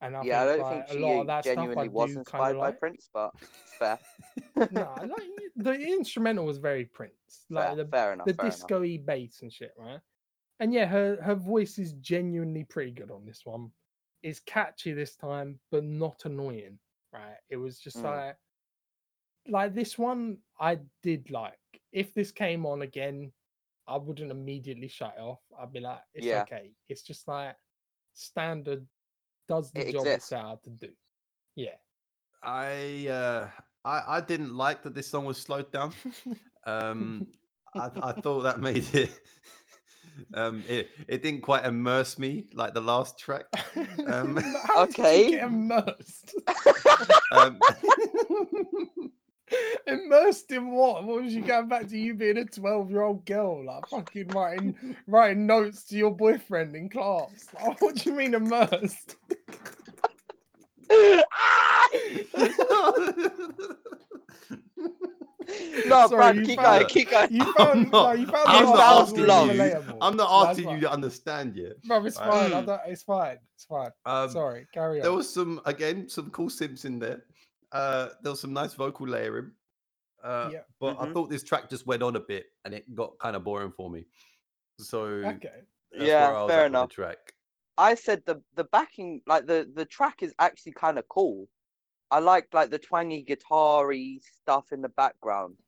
And I yeah, I don't like, think a lot of that stuff genuinely was do inspired by like. Prince, but fair. *laughs* no, like the instrumental was very Prince. Like fair, the fair enough. the disco-y bass and shit, right? And yeah, her her voice is genuinely pretty good on this one. It's catchy this time, but not annoying, right? It was just Mm. like like this one I did like. If this came on again, I wouldn't immediately shut it off. I'd be like, it's Yeah. okay. It's just like standard does the It job exists. it's out to do. Yeah. I uh I, I didn't like that this song was slowed down. *laughs* Um I, I thought that made *laughs* it *laughs* um it, it didn't quite immerse me like the last track. Um, How did you okay. get immersed? Um, *laughs* Immersed in what? What was you going back to you being a 12 year old girl? Like fucking writing *laughs* writing notes to your boyfriend in class. *laughs* Like, what do you mean immersed? no, Sorry, Brad, you keep going, keep going. You I'm found not- no, you found I'm not asking really you. I'm not So that's asking you fine. to understand yet. Bro, it's Right. fine. I don't, it's fine. It's fine. Um, Sorry, carry on. there was some again some cool synths in there. Uh, there was some nice vocal layering. Uh, Yeah. but I Mhm. thought this track just went on a bit and it got kind of boring for me. So okay. Yeah, where I was fair enough. The track. I said the the backing, like the the track, is actually kind of cool. I like like the twangy guitar-y stuff in the background.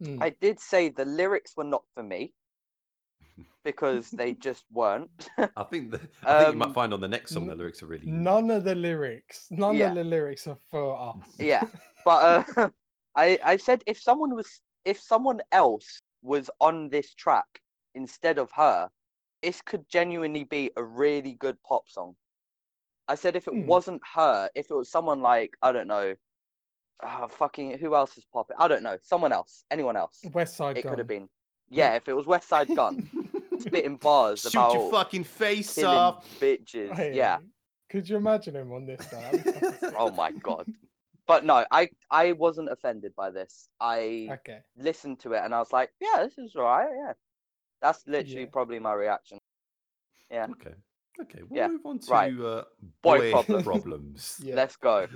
Mm. I did say the lyrics were not for me because they *laughs* just weren't. I think the, I think you might Um, find on the next song the lyrics are really None of the lyrics, none Yeah. of the lyrics are for us. yeah, *laughs* but uh, *laughs* I I said if someone was if someone else was on this track instead of her, this could genuinely be a really good pop song. I said if it Hmm. wasn't her, if it was someone like I don't know, uh, fucking who else is popping? I don't know, someone else, anyone else. West Side It Gun. could have been. Yeah, if it was Westside Gunn spitting bars Shoot about your fucking face killing off. bitches. Hey, Yeah. Could you imagine him on this? though? That'd be fucking sick. Oh my god. But no, I I wasn't offended by this. I Okay. listened to it and I was like, yeah, this is alright. Yeah, that's literally Yeah. probably my reaction. Yeah. Okay. Okay, we'll Yeah, move on to right. uh, Boy boy, problems. problems. *laughs* Yeah. Let's go.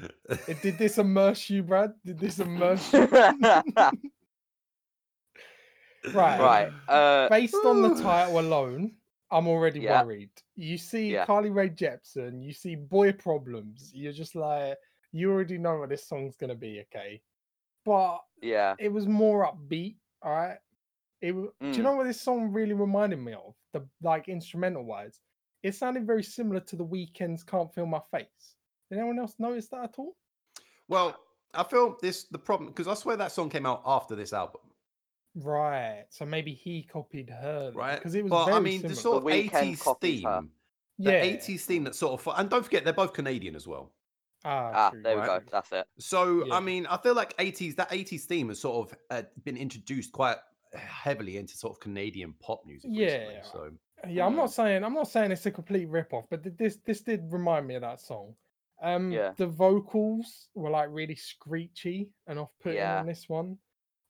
Did this immerse you, Brad? Did this *laughs* immerse you? *laughs* right. right. Uh, Based on the title *sighs* alone, I'm already Yeah. worried. You see Yeah. Carly Rae Jepsen, you see Boy Problems. You're just like, you already know what this song's gonna be, okay? But yeah. it was more upbeat, all right. It wa- do you Mm. know what this song really reminded me of? The like instrumental wise, it sounded very similar to the Weeknd's "Can't Feel My Face." Did anyone else notice that at all? Well, I feel this the problem because I swear that song came out after this album, Right. So maybe he copied her, right? Because it was but very I mean, similar. the sort of Weeknd eighties copies her. theme, the yeah. eighties theme that sort of, and don't forget they're both Canadian as well. Ah, Ah, true. there we go. That's it. So Yeah. I mean, I feel like eighties that eighties theme has sort of uh, been introduced quite heavily into sort of Canadian pop music. recently, Yeah. so Yeah, I'm Mm. not saying I'm not saying it's a complete rip off, but this this did remind me of that song. Um, Yeah. the vocals were like really screechy and off putting Yeah. on this one.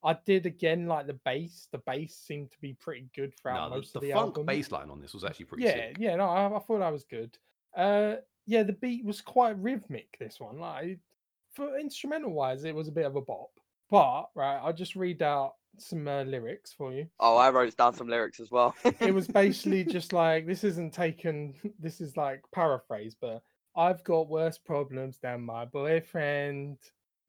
I did again like the bass. The bass seemed to be pretty good throughout no, most the, of the the funk album. bass line on this was actually pretty yeah, sick. yeah, no, I, I thought that was good. Uh, yeah, the beat was quite rhythmic. This one, like for instrumental wise, it was a bit of a bop. But right, I'll just read out some uh, lyrics for you. Oh, I wrote down some lyrics as well. it was basically *laughs* just like this isn't taken *laughs* this is like paraphrase but i've got worse problems than my boyfriend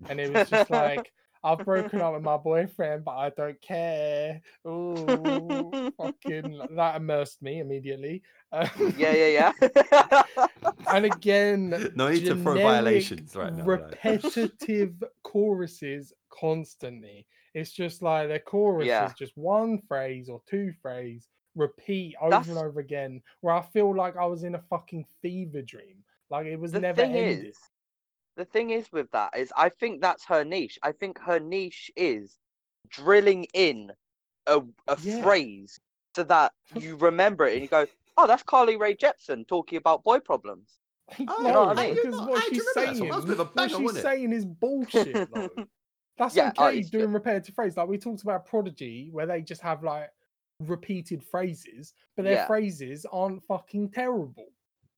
and it was just *laughs* like i've broken up with my boyfriend but i don't care. Ooh, fucking *laughs* that immersed me immediately. Um, *laughs* yeah, yeah, yeah. and again *laughs* No need to throw violations right now, repetitive choruses constantly. It's just like their chorus Yeah. is just one phrase or two phrase repeat over That's- and over again where i feel like i was in a fucking fever dream. Like it was the never ending is, the thing is with that is, I think that's her niche. I think her niche is drilling in a a Yeah. phrase so that *laughs* you remember it and you go, "Oh, that's Carly Rae Jepsen talking about boy problems." Oh, know what I mean? because I what do she's remember that song. saying That was a bit what she's it? saying is bullshit *laughs* though that's Yeah, oh, okay it's doing good. repetitive phrases like we talked about prodigy where they just have like repeated phrases but their Yeah. phrases aren't fucking terrible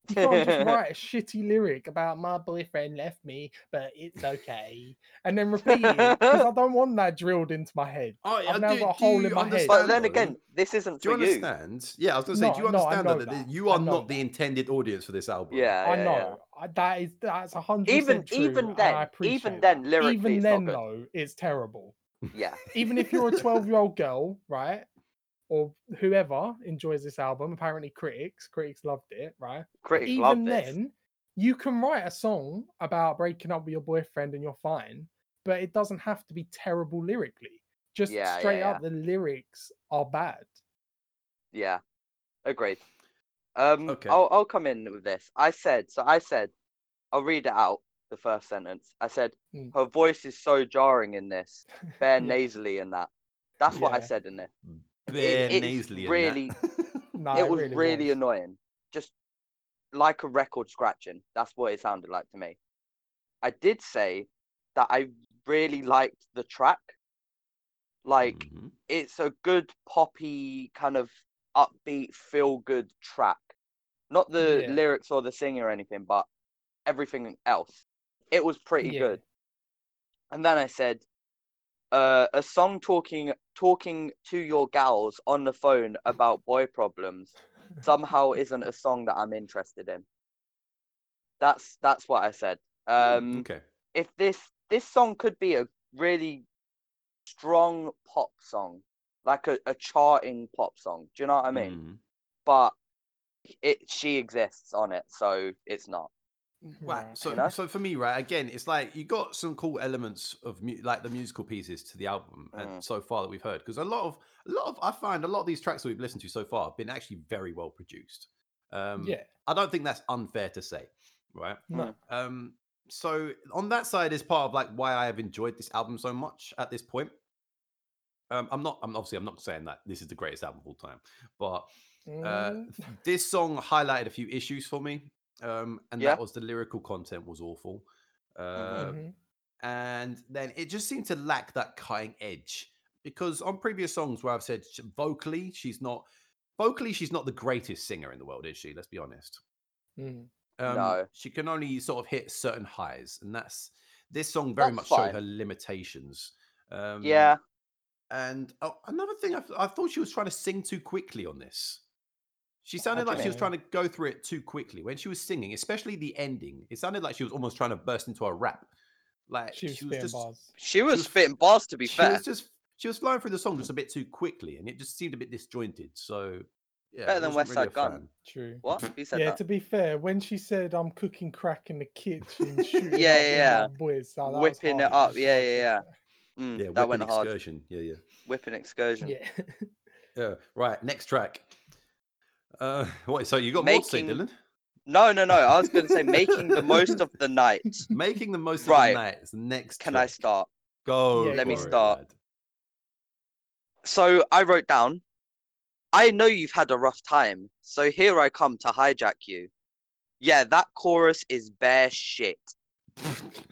you can't just *laughs* write a shitty lyric about my boyfriend left me but it's okay and then repeat it because i *laughs* don't want that drilled into my head Oh, I've yeah, now do- got a hole in my head. But then again, this isn't do you for you. understand? Yeah, I was going to say, No, do you understand know that, that. you are know not the intended audience for this album? Yeah, i yeah, know yeah. I- that is that's a hundred Even percent true, even then, even then, lyrically, even then though it's terrible Yeah, even if you're a 12 year old girl, right? Or whoever enjoys this album, apparently critics, critics loved it, right? critics love even this. then, you can write a song about breaking up with your boyfriend and you're fine, but it doesn't have to be terrible lyrically. Just Yeah, yeah, straight yeah. up, the lyrics are bad. Yeah, agreed. Um, Okay. I'll I'll come in with this. I said so. I said, I'll read it out. The first sentence. I said Mm. her voice is so jarring in this, bare *laughs* nasally in that. That's what I said in it. Bare it's nasally. really- that. *laughs* Nah, it was really, was. annoying. Just like a record scratching. That's what it sounded like to me. I did say that I really liked the track. Like Mhm. it's a good poppy kind of upbeat feel good track not the Yeah. lyrics or the singer or anything but everything else it was pretty Yeah. good and then i said uh, a song talking talking to your gals on the phone about boy problems somehow *laughs* isn't a song that i'm interested in that's that's what i said um okay. if this this song could be a really strong pop song, like a, a charting pop song. Do you know what I mean? Mhm. But it she exists on it, so it's not. Right. Right. So, know? so for me, right, again, it's like you got some cool elements of mu- like the musical pieces to the album, and Mhm. so far that we've heard, because a lot of a lot of I find a lot of these tracks that we've listened to so far have been actually very well produced. Um, yeah, I don't think that's unfair to say, right? no, Um, so on that side is part of like why I have enjoyed this album so much at this point. Um, I'm not. I'm obviously. I'm not saying that this is the greatest album of all time, but uh, Mm, this song highlighted a few issues for me, um, and Yeah. that was the lyrical content was awful, uh, mhm. and then it just seemed to lack that cutting edge. Because on previous songs where I've said vocally she's not, vocally she's not the greatest singer in the world, is she? Let's be honest. Mm. Um, No. she can only sort of hit certain highs, and that's this song very That's much showed her limitations. Um, yeah, And oh, another thing, I, I thought she was trying to sing too quickly on this. She sounded like she was trying to go through it too quickly when she was singing, especially the ending. It sounded like she was almost trying to burst into a rap. Like She was she was just, bars. she was was- spitting bars. To be she fair, was just she was flying through the song just a bit too quickly, and it just seemed a bit disjointed. So yeah, Better than wasn't West really Side Gun. True. what he said Yeah, that. to be fair, when she said I'm cooking crack in the kitchen, shooting *laughs* Yeah, yeah, yeah. boys, oh, Whipping it up, yeah, yeah, yeah. be. Mm, Yeah, that whipping went hard. excursion. Yeah, yeah. Whipping excursion. Yeah. *laughs* Yeah. Right. Next track. Uh, *laughs* what? So you got more to say, Dylan? No, no, no. I was going to say *laughs* making the most of the night. Making the most of the night is the next. Can I start? Go. Yeah, Let me for it, start. So I wrote down. I know you've had a rough time, so here I come to hijack you. Yeah, that chorus is bare shit.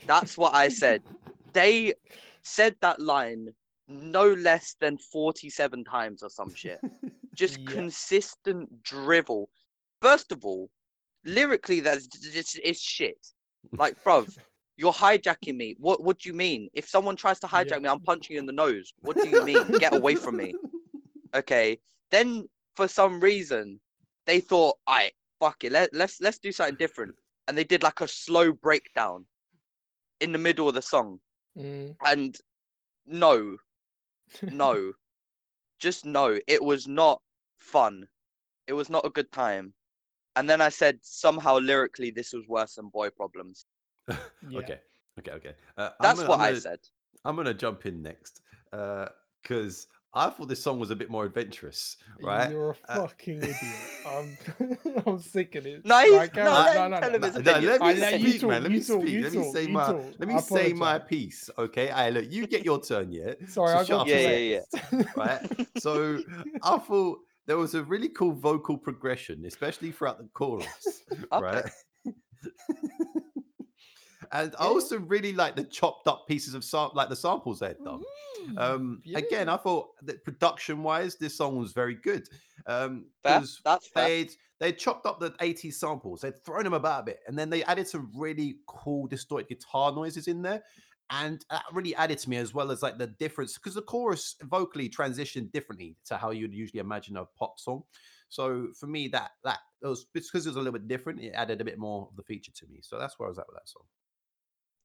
That's what I said. *laughs* They said that line no less than 47 times or some shit. Just Yeah. consistent drivel. First of all, lyrically, that's just it's shit. Like, *laughs* bruv, you're hijacking me. What what do you mean? If someone tries to hijack Yeah. me, I'm punching you in the nose. What do you mean? Get away from me. *laughs* Okay. Then for some reason, they thought, alright, fuck it, let, let's let's do something different. And they did like a slow breakdown in the middle of the song. Mm. And no, no, *laughs* just no. It was not fun. It was not a good time. And then I said somehow lyrically this was worse than Boy Problems. *laughs* Yeah. Okay. Okay. Okay. Uh, That's gonna- what I'm I said. I'm gonna jump in next Uh because I thought this song was a bit more adventurous, right? You're a Uh, fucking idiot. *laughs* I'm, *laughs* I'm sick of it. No, he's- Right, no, carry on. let no, him no, no, no. No, let me I speak, man. Let me speak. Let me say my let me say my piece. Okay, I look. You get your turn, yeah. Sorry, So I shut got Yeah, yeah, yeah. Right. So I thought there was a really cool vocal progression, especially throughout the chorus. *laughs* Right. *laughs* and I also really like the chopped up pieces of sam- like the samples they'd done. Mm, Um, again, I thought that production wise, this song was very good. Um, Fair. That's they'd they chopped up the 80s samples, they'd thrown them about a bit, and then they added some really cool distorted guitar noises in there. And uh, that really added to me as well as like the difference because the chorus vocally transitioned differently to how you'd usually imagine a pop song. So for me, that that it was because it was a little bit different, it added a bit more of the feature to me. So that's where I was at with that song.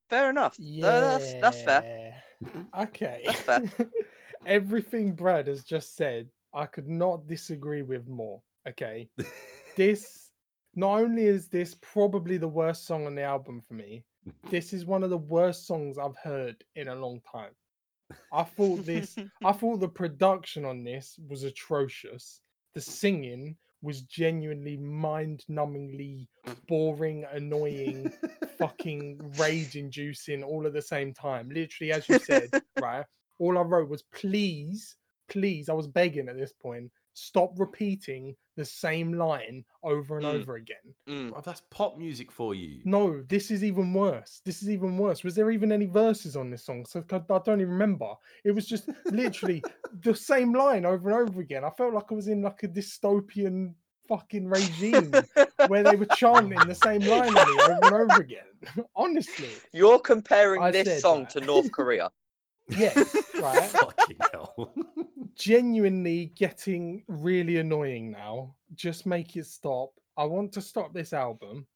Fair enough. Yeah. That's that's fair. Mm-hmm. Okay. That's fair. *laughs* Everything Brad has just said, I could not disagree with more. Okay. *laughs* this not only is this probably the worst song on the album for me, this is one of the worst songs I've heard in a long time. I thought this I *laughs* thought the production on this was atrocious. The singing was genuinely mind-numbingly boring, annoying, fucking rage-inducing all at the same time. Literally, as you said, *laughs* right? All I wrote was please, please. I was begging at this point. Stop repeating the same line over and Mm. over again. Mm. Bro, that's pop music for you. No, this is even worse. This is even worse. Was there even any verses on this song? So I I don't even remember. It was just literally *laughs* the same line over and over again. I felt like I was in like a dystopian fucking regime where they were chanting the same line at me over and over again. *laughs* Honestly, You're comparing I this song that. to North Korea. yes, *laughs* right. Fucking hell. Genuinely getting really annoying now. Just make it stop. I want to stop this album.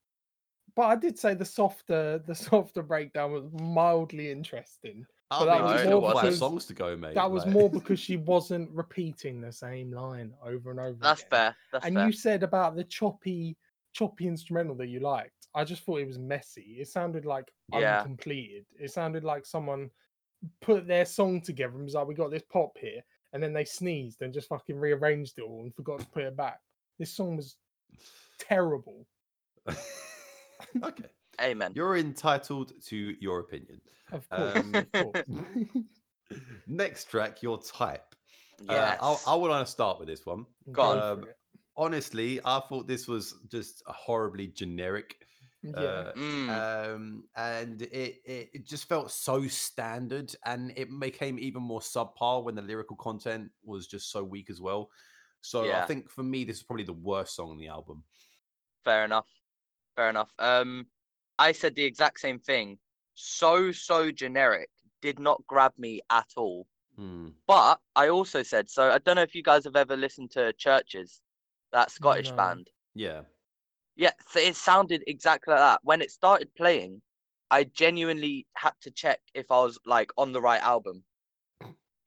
But I did say the softer, *laughs* the softer breakdown was mildly interesting. I that mean, was you more still got five because- songs to go, mate. That was like- more *laughs* because she wasn't repeating the same line over and over. That's again. fair. That's And fair. you said about the choppy, choppy instrumental that you liked. I just thought it was messy. It sounded like Yeah. uncompleted. It sounded like someone put their song together and was like, "We got this pop here," and then they sneezed and just fucking rearranged it all and forgot to put it back. This song was terrible. *laughs* okay. Amen. You're entitled to your opinion. Of course, Um, of course. *laughs* Next track, your type. Yes. Uh, I, I would want to start with this one. Go on. Um, it. Honestly, I thought this was just a horribly generic. Yeah. Uh, Mm. um, and it, it it just felt so standard, and it became even more subpar when the lyrical content was just so weak as well. So I think for me, this is probably the worst song on the album. Fair enough. fair enough. Um, I said the exact same thing. So so generic, did not grab me at all. Hmm. But I also said so. I don't know if you guys have ever listened to CHVRCHES, that Scottish No. band. Yeah. Yeah, so it sounded exactly like that. When it started playing, I genuinely had to check if I was like on the right album.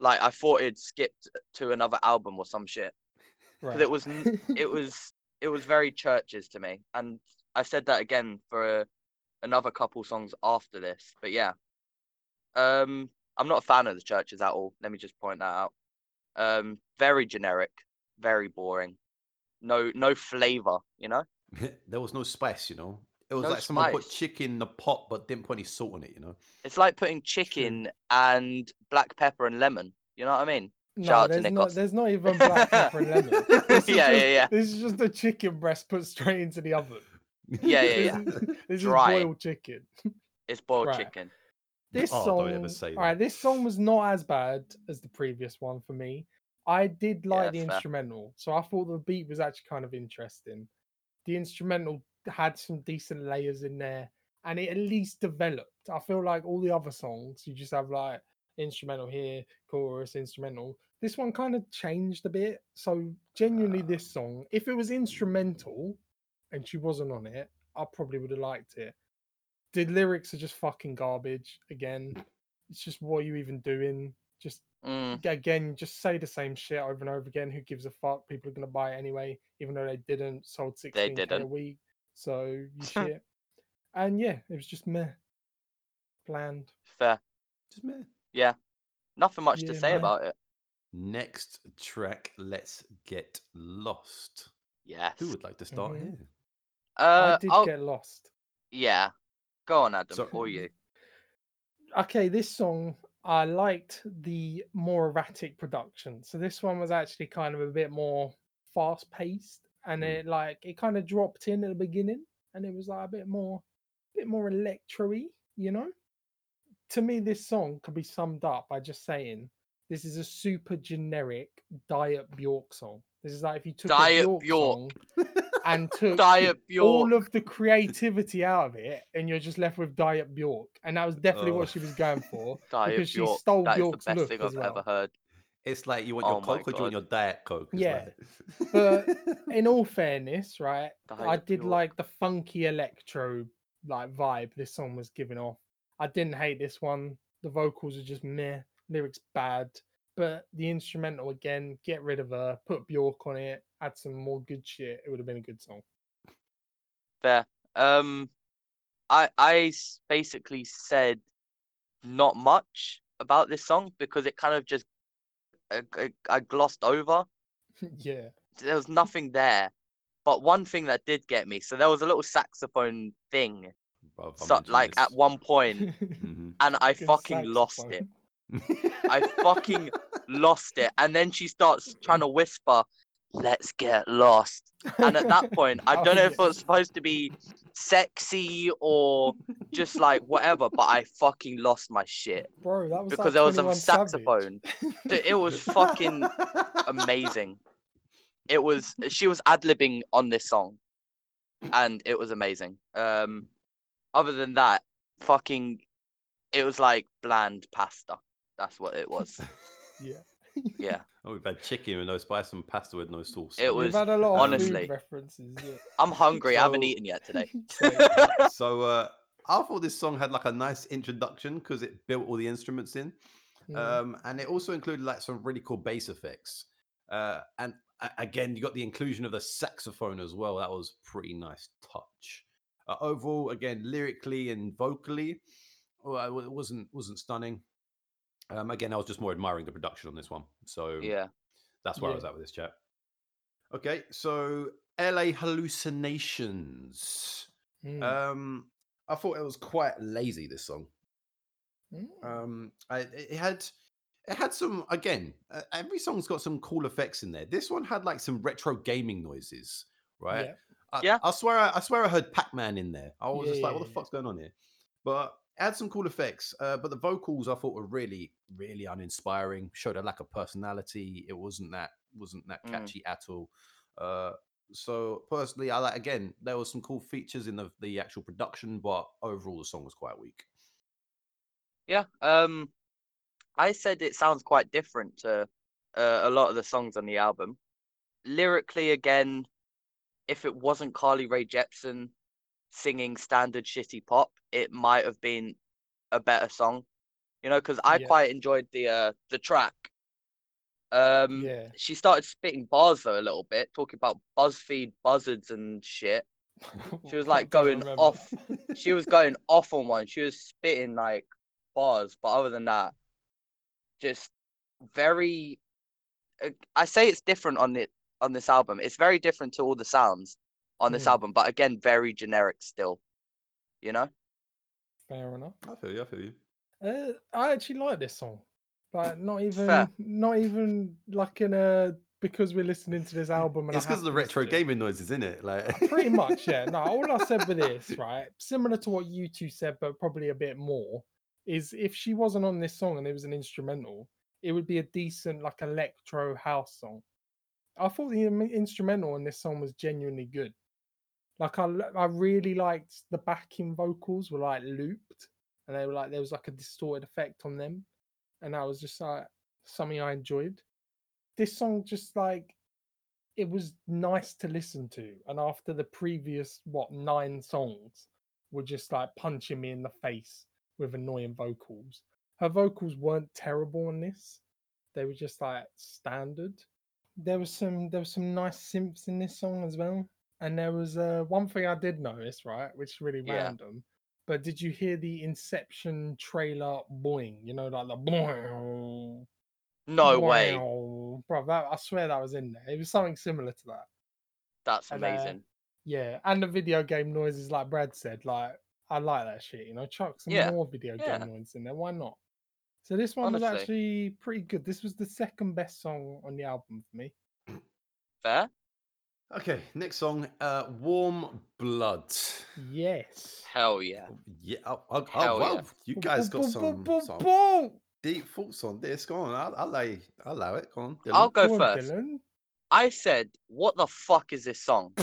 Like I thought it skipped to another album or some shit. Right. it was *laughs* It was it was very CHVRCHES to me, and I said that again for uh, another couple songs after this. But yeah, um, I'm not a fan of the CHVRCHES at all. Let me just point that out. Um, very generic, very boring. No no flavor, you know. *laughs* there was no spice, you know. It was No like someone put chicken in the pot but didn't put any salt on it, you know. It's like putting chicken *laughs* and black pepper and lemon. You know what I mean? no, Shout out to there's not. There's not even black pepper and lemon. *laughs* This is Yeah, just, yeah, yeah. This is just a chicken breast put straight into the oven. Yeah, yeah, yeah. This is- This is Dry. boiled chicken. It's boiled Right. chicken. This Oh, song, don't ever say all right, this song was not as bad as the previous one for me. I did like Yeah, the fair. instrumental, so I thought the beat was actually kind of interesting. The instrumental had some decent layers in there, and it at least developed. I feel like all the other songs, you just have like instrumental here, chorus, instrumental. This one kind of changed a bit. So genuinely, ah. this song, if it was instrumental and she wasn't on it, I probably would have liked it. The lyrics are just fucking garbage. Again, it's just what are you even doing? Just Mm, again, just say the same shit over and over again. Who gives a fuck? People are gonna buy it anyway, even though they didn't. Sold 16k a didn't. week, so you *laughs* shit. And yeah, it was just meh, bland. fair. Just meh. Yeah. Nothing much to say man. about it. Next track, let's get lost. Yes. Who would like to start Mhm. here? Uh, I did I'll- get lost. yeah. Go on, Adam, So- or you. Okay, this song I liked the more erratic production. So this one was actually kind of a bit more fast paced, and Mm. it like it kind of dropped in at the beginning, and it was like a bit more, a bit more electro-y, you know. To me, this song could be summed up by just saying this is a super generic Diet Bjork song. This is like if you took Diet a Bjork, Bjork. song *laughs* and took Diet Bjork. all of the creativity out of it, and you're just left with Diet Bjork, and that was definitely Oh. what she was going for. *laughs* Diet because she Bjork. stole That is Bjork's the best look thing as I've ever heard. It's like you want Oh your my Coke or do you God. want your Diet Coke? It's Yeah, like- but *laughs* In all fairness, right, I did Bjork. like the funky electro like vibe this song was giving off. I didn't hate this one. The vocals are just meh, lyrics bad, but the instrumental again, get rid of her, put Bjork on it, add some more good shit. It would have been a good song. Fair. Um, I I basically said not much about this song because it kind of just I, I, I glossed over. *laughs* yeah. There was nothing there. But one thing that did get me, so there was a little saxophone thing, Bruv, so, like at one point, *laughs* Mhm. and I Good fucking lost it. I fucking *laughs* lost it. And then she starts trying to whisper, "Let's get lost." And at that point, I don't know if it was *laughs* supposed to be sexy or just like whatever, but I fucking lost my shit Bro, that was because like there was some 21 Savage. saxophone. It was *laughs* fucking amazing. It was she was ad libbing on this song, and it was amazing. Um, other than that, fucking, it was like bland pasta. That's what it was. *laughs* Yeah. Yeah. Oh, we've had chicken with no spice and pasta with no sauce. It We've was had a lot of honestly- food references. Yeah. *laughs* I'm hungry. I haven't So- eaten yet today. *laughs* *laughs* So uh, I thought this song had like a nice introduction because it built all the instruments in, Mm. um, and it also included like some really cool bass effects. Uh, and a- again, you got the inclusion of the saxophone as well. That was pretty nice touch. Uh, overall, again, lyrically and vocally, well, it wasn't wasn't stunning. Um, again, I was just more admiring the production on this one. So Yeah. that's where I was at with this chat. Okay, so LA hallucinations. Mm. Um, I thought it was quite lazy. This song. Mm. Um, I, it it had it had some again. Uh, every song's got some cool effects in there. This one had like some retro gaming noises, right? Yeah. I, Yeah. I swear, I, I swear, I heard Pac Man in there. I was Yeah, just like, yeah, what the yeah. fuck's going on here? But had some cool effects. Uh, but the vocals I thought were really, really uninspiring. Showed a lack of personality. It wasn't that wasn't that Mm. catchy at all. Uh, So personally, I like again there was some cool features in the the actual production, but overall the song was quite weak. Yeah. Um, I said it sounds quite different to uh, a lot of the songs on the album. Lyrically, again, if it wasn't Carly Rae Jepsen singing standard shitty pop, it might have been a better song. You know, because I Yeah. quite enjoyed the uh the track. Um, Yeah. she started spitting bars though a little bit, talking about BuzzFeed buzzards and shit. *laughs* She was, like, going off. She was *laughs* going off on one. She was spitting like bars, but other than that, just very. uh, I say it's different on it on this album. It's very different to all the sounds on this Hmm. album, but again, very generic still. You know? Fair enough. I feel you. I feel you. Uh, I actually like this song. Like not even Fair. not even like in a because we're listening to this album and It's because of the retro gaming noises, isn't it? Like Pretty much, yeah. No, *laughs* all I said with this, right, similar to what you two said, but probably a bit more, is if she wasn't on this song and it was an instrumental, it would be a decent like electro house song. I thought the instrumental on this song was genuinely good. Like I, I really liked the backing vocals were like looped, and they were like there was like a distorted effect on them, and that was just like something I enjoyed. This song just like it was nice to listen to, and after the previous what nine songs were just like punching me in the face with annoying vocals. Her vocals weren't terrible on this; they were just like standard. There was some there was some nice synths in this song as well, and there was uh, one thing I did notice, right, which is really Yeah. random. But did you hear the Inception trailer boing? You know, like the boing. No way. Bro, that, I swear that was in there. It was something similar to that. That's And, uh, amazing. Yeah, and the video game noises, like Brad said, like I like that shit. You know, chuck some Yeah, more video yeah. game noises in there. Why not? So this one was actually pretty good. This was the second best song on the album for me. Fair? Okay, next song, uh, "Warm Blood." Yes. Hell yeah. Yeah, oh, oh, oh, Hell yeah. wow, you guys got some, some Boom. deep thoughts on this. Go on, I'll, I'll allow you. I'll allow it. Go on. I'll go Go first. Dylan. I said, what the fuck is this song? *laughs*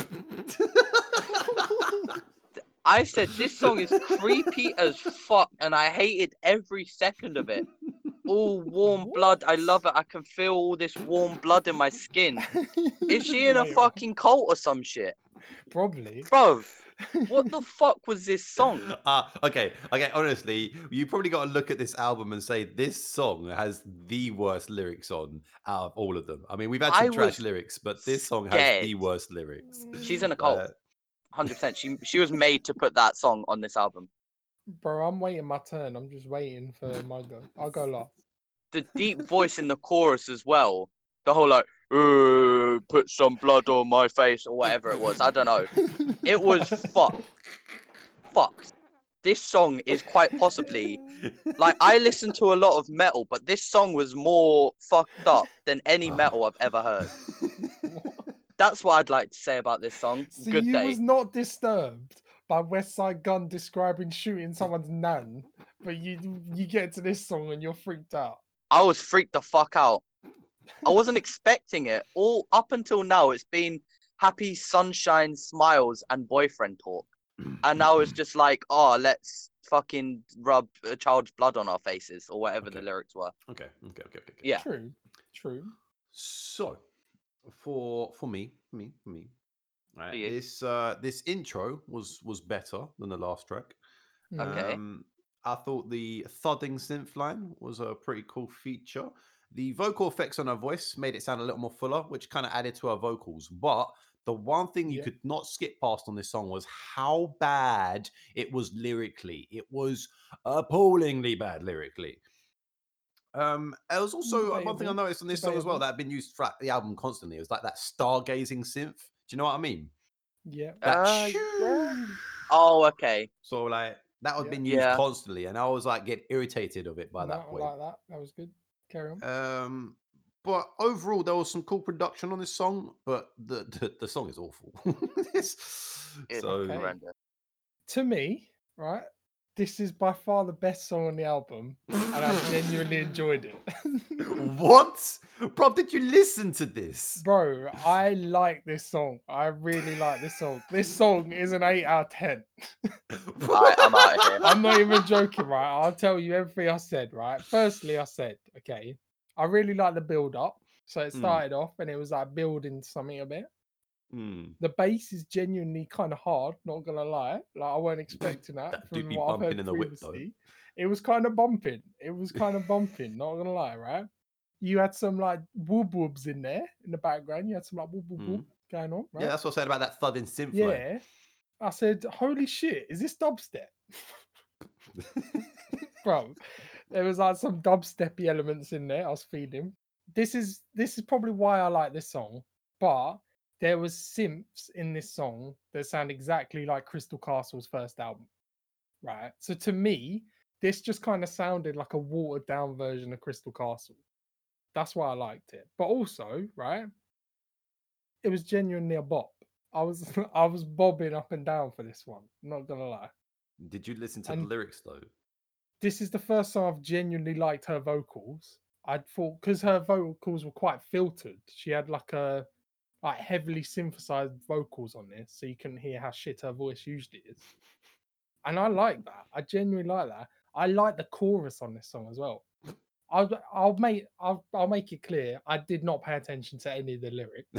I said this song is creepy as fuck, and I hated every second of it. All *laughs* warm blood. I love it. I can feel all this warm blood in my skin. *laughs* Is she in a fucking cult or some shit? Probably. Bro, *laughs* what the fuck was this song? Ah, okay, okay. Honestly, you probably got to look at this album and say this song has the worst lyrics on out of all of them. I mean, we've had some I trash lyrics, but this song has the worst lyrics. She's in a cult. Uh, 100%. She she was made to put that song on this album. Bro, I'm waiting my turn. I'm just waiting for *laughs* my go. I'll go last. The deep voice in the chorus as well. The whole like, "Uh, put some blood on my face or whatever it was. I don't know. It was fucked. Fucked. This song is quite possibly like I listen to a lot of metal, but this song was more fucked up than any metal I've ever heard. *laughs* That's what I'd like to say about this song. So Good you day. was not disturbed by Westside Gunn describing shooting mm. someone's nan, but you you get to this song and you're freaked out. I was freaked the fuck out. I wasn't *laughs* expecting it. All up until now, it's been happy sunshine, smiles, and boyfriend talk. And now it's just like, oh, let's fucking rub a child's blood on our faces or whatever the lyrics were. okay, okay, okay, okay. Yeah. True, true. So, for for me, me, me, right, you. this uh this intro was was better than the last track. Okay. Um, I thought the thudding synth line was a pretty cool feature. The vocal effects on her voice made it sound a little more fuller, which kind of added to her vocals. But the one thing you Yeah. could not skip past on this song was how bad it was lyrically. It was appallingly bad lyrically. Um, there was also uh, one thing I noticed on this song as well that had been used throughout the album constantly. It was like that stargazing synth. Do you know what I mean? Yeah. That Uh, yeah. *laughs* Oh, okay. so like that had Yeah. been used Yeah. constantly, and I was like getting irritated of it by No, that I point. like that. That was good. Carry on. Um, but overall, there was some cool production on this song, but the the, the song is awful. *laughs* It's- It's so Okay. to me, right, this is by far the best song on the album, and I *laughs* genuinely enjoyed it. *laughs* what? Bro, did you listen to this? Bro, I like this song. I really like this song. This song is an 8 out of 10. *laughs* Right, I'm out of here. I'm not even joking, right? I'll tell you everything I said, right? Firstly, I said, okay, I really like the build up. So it Mm. started off and it was like building something a bit. Hmm. The bass is genuinely kind of hard, not gonna lie. Like I weren't expecting that, That from what I've heard in previously. It was kind of bumping. It was kind of bumping, not gonna lie, right? You had some like whoop whoops in there in the background. You had some like whoop whoop whoop going on, right? Yeah, that's what I said about that thudding synth line. Yeah. I said, holy shit, is this dubstep? *laughs* Bro, there was like some dubsteppy elements in there. I was feeding. This is this is probably why I like this song, but there was synths in this song that sound exactly like Crystal Castles' first album. Right. So to me, this just kind of sounded like a watered down version of Crystal Castle. That's why I liked it. But also, right, it was genuinely a bop. I was *laughs* I was bobbing up and down for this one. Not gonna lie. Did you listen to And- the lyrics though? This is the first time I've genuinely liked her vocals. I thought because her vocals were quite filtered. She had like a like heavily synthesized vocals on this, so you couldn't hear how shit her voice usually is. And I like that. I genuinely like that. I like the chorus on this song as well. I'll I'll make I'll I'll make it clear. I did not pay attention to any of the lyrics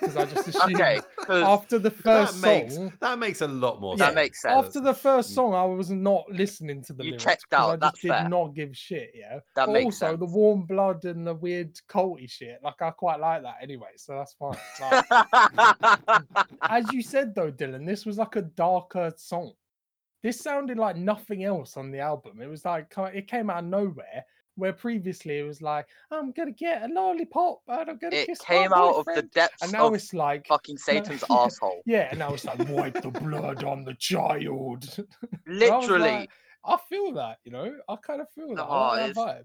because I just *laughs* assumed Okay, 'cause after the that first makes song. that makes a lot more Yeah, sense. that makes sense. After the first Mm. song, I was not listening to the You lyrics checked 'cause out, I just that's did fair. not give shit. Yeah, that but makes also sense. the warm blood and the weird culty shit. Like I quite like that anyway, so that's fine. Like, *laughs* as you said though, Dylan, this was like a darker song. This sounded like nothing else on the album. It was like it came out of nowhere. Where previously it was like, I'm gonna get a lollipop and I'm gonna it kiss came my out of the boyfriend." depths and now of it's like, fucking Satan's *laughs* yeah. asshole. yeah, and now it's like wipe the blood on the child. *laughs* And I was Literally, like, I feel that, you know, I kind of feel that. I like that vibe.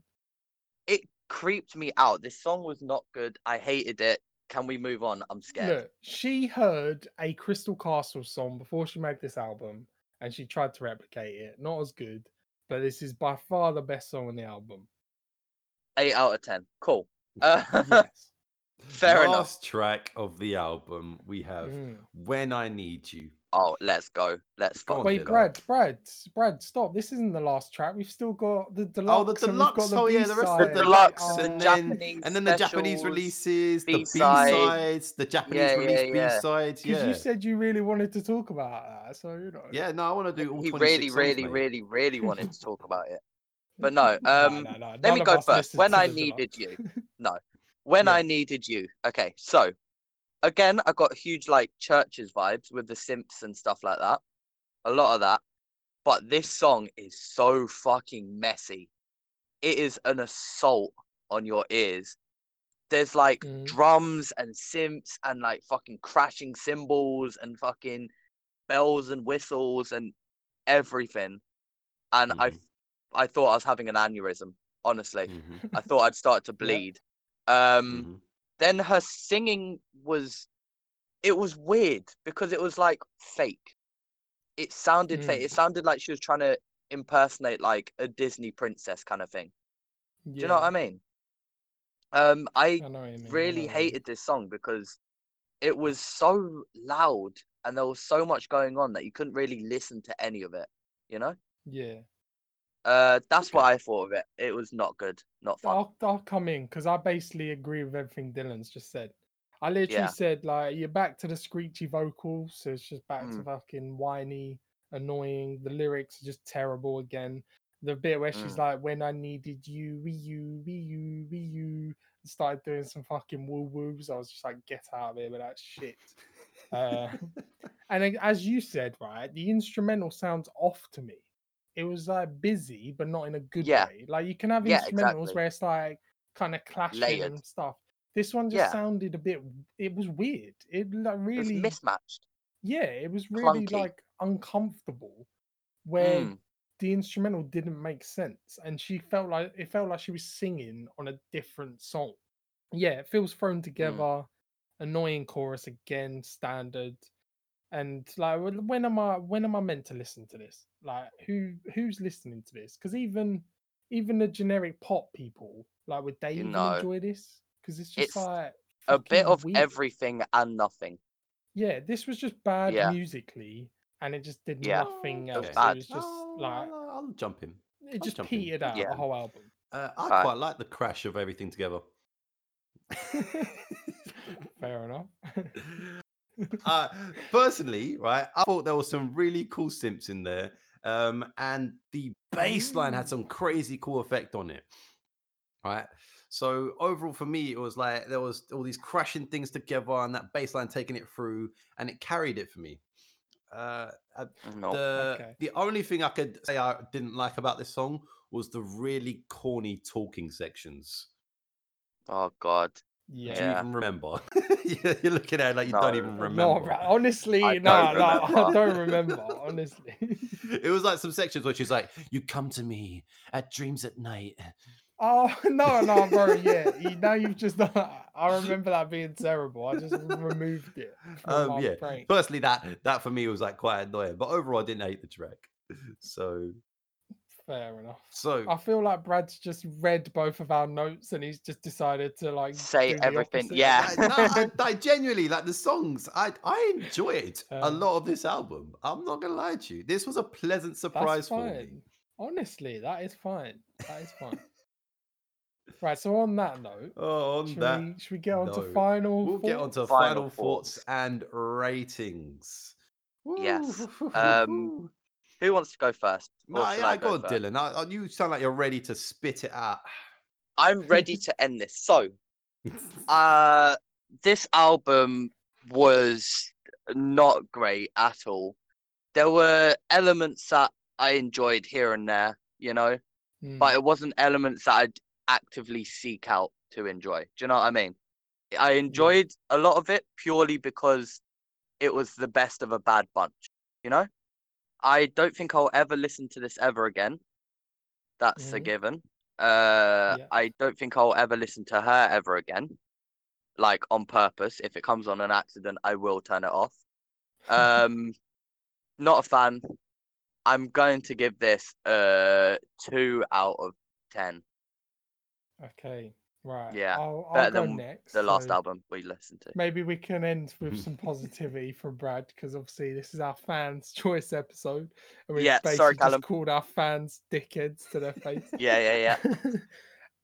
it creeped me out. This song was not good. I hated it. Can we move on? I'm scared. Look, she heard a Crystal Castle song before she made this album, and she tried to replicate it. Not as good, but this is by far the best song on the album. Eight out of ten. Cool. *laughs* Uh, Yes. *laughs* fair enough. Last track of the album, we have Mm. "When I Need You." Oh, let's go. Let's Go go. Wait, Dylan. Brad, Brad, Brad, stop! This isn't the last track. We've still got the deluxe. Oh, the and got deluxe. the Oh, yeah, the rest of the deluxe, Oh, and then Japanese and then the Japanese specials, releases, the B sides, the Japanese Yeah, release yeah, yeah. B sides. Because Yeah, you said you really wanted to talk about that, so you know. yeah. No, I want to do all He really, songs, really, mate. really, really wanted *laughs* to talk about it. But no, *laughs* No, um, no, no, let me go first. *laughs* When I needed you. No. When Yeah. I needed you. Okay, so again, I got huge like CHVRCHES vibes with the synths and stuff like that. A lot of that. But this song is so fucking messy. It is an assault on your ears. There's like Mm. drums and synths and like fucking crashing cymbals and fucking bells and whistles and everything. And I Mhm. I thought I was having an aneurysm, honestly. Mhm, I thought I'd start to *laughs* bleed. Um, mhm. then her singing was, it was weird because it was like fake. It sounded fake. Mm. It sounded like she was trying to impersonate like a Disney princess kind of thing. Do you know what I mean? Um, I I know what you mean, really know what you mean. hated this song because it was so loud and there was so much going on that you couldn't really listen to any of it. You know? Yeah. Uh, that's what I thought of it. It was not good, not fun. I'll I'll come in because I basically agree with everything Dylan's just said. I literally Yeah. said like you're back to the screechy vocals, so it's just back to Mm. fucking whiny, annoying. The lyrics are just terrible again. The bit where she's Mm. like, "When I needed you, we you, we you, we you," started doing some fucking woo woos. I was just like, "Get out of here with that shit." Uh, *laughs* and as you said, right, the instrumental sounds off to me. It was like busy, but not in a good Yeah. way. Like you can have Yeah, instrumentals exactly. where it's like kind of clashing Layered. and stuff. This one just Yeah. sounded a bit. It was weird. It like It was really, mismatched. yeah, it was really clunky. like uncomfortable. Where Mm. the instrumental didn't make sense, and she felt like it felt like she was singing on a different song. Yeah, it feels Mm. thrown together. Annoying chorus again, standard. And like, when am I when am I meant to listen to this? Like, who who's listening to this? Because even even the generic pop people, like, would they even know, enjoy this? Because it's just it's like A bit of weird. everything and nothing. Yeah, this was just bad Yeah. musically, and it just did Yeah, nothing it was It was just Oh, like I'll, I'll jump in. it just jump in. petered out Yeah. the whole album. Uh, I Alright. quite like the crash of everything together. *laughs* Fair enough. *laughs* uh, personally, right, I thought there was some really cool synths in there, um, and the baseline had some crazy cool effect on it. Right. So overall, for me, it was like there was all these crashing things together, and that baseline taking it through, and it carried it for me. Uh, No. the Okay. the only thing I could say I didn't like about this song was the really corny talking sections. Oh God. Do you yeah. Yeah. even remember? *laughs* You're you're looking at it like you don't even remember. ra- honestly, I no, don't no, I don't remember. Honestly. *laughs* it was like some sections where she's like, "You come to me at dreams at night." Oh *laughs* no, no, bro. Yeah, you, now you've just. Done, I remember that being terrible. I just removed it from Um, my yeah. brain. Personally, that that for me was like quite annoying, but overall, I didn't hate the track. So, Fair enough. so I feel like Brad's just read both of our notes and he's just decided to like Say everything, yeah. I, no, I, *laughs* I genuinely like the songs. I I enjoyed a Um, lot of this album. I'm not gonna lie to you. This was a pleasant surprise for me. Honestly, that is fine. That is fine. *laughs* right. So on that note, Oh, on should, that, we, should we get on to final? we'll get on to thoughts? final, Final thoughts thoughts. and ratings. Yes, um, Who wants to go first? No, yeah, I go? Dylan. I, I- you sound like you're ready to spit it out. I'm ready to *laughs* end this. So, uh, this album was not great at all. There were elements that I enjoyed here and there, you know, Hmm, but it wasn't elements that I'd actively seek out to enjoy. Do you know what I mean? I enjoyed a lot of it purely because it was the best of a bad bunch, you know? I don't think I'll ever listen to this ever again. That's a Mhm. given. Uh, Yeah. I don't think I'll ever listen to her ever again, like on purpose. If it comes on an accident, I will turn it off. *laughs* Um, not a fan. I'm going to give this a two out of ten. Okay. Right. Yeah, I'll, I'll go than next. The last album we listened to. Maybe we can end with *laughs* some positivity from Brad because obviously this is our fans' *laughs* choice episode, and we've Yeah, basically sorry, just called our fans dickheads to their face. *laughs* Yeah, yeah, yeah.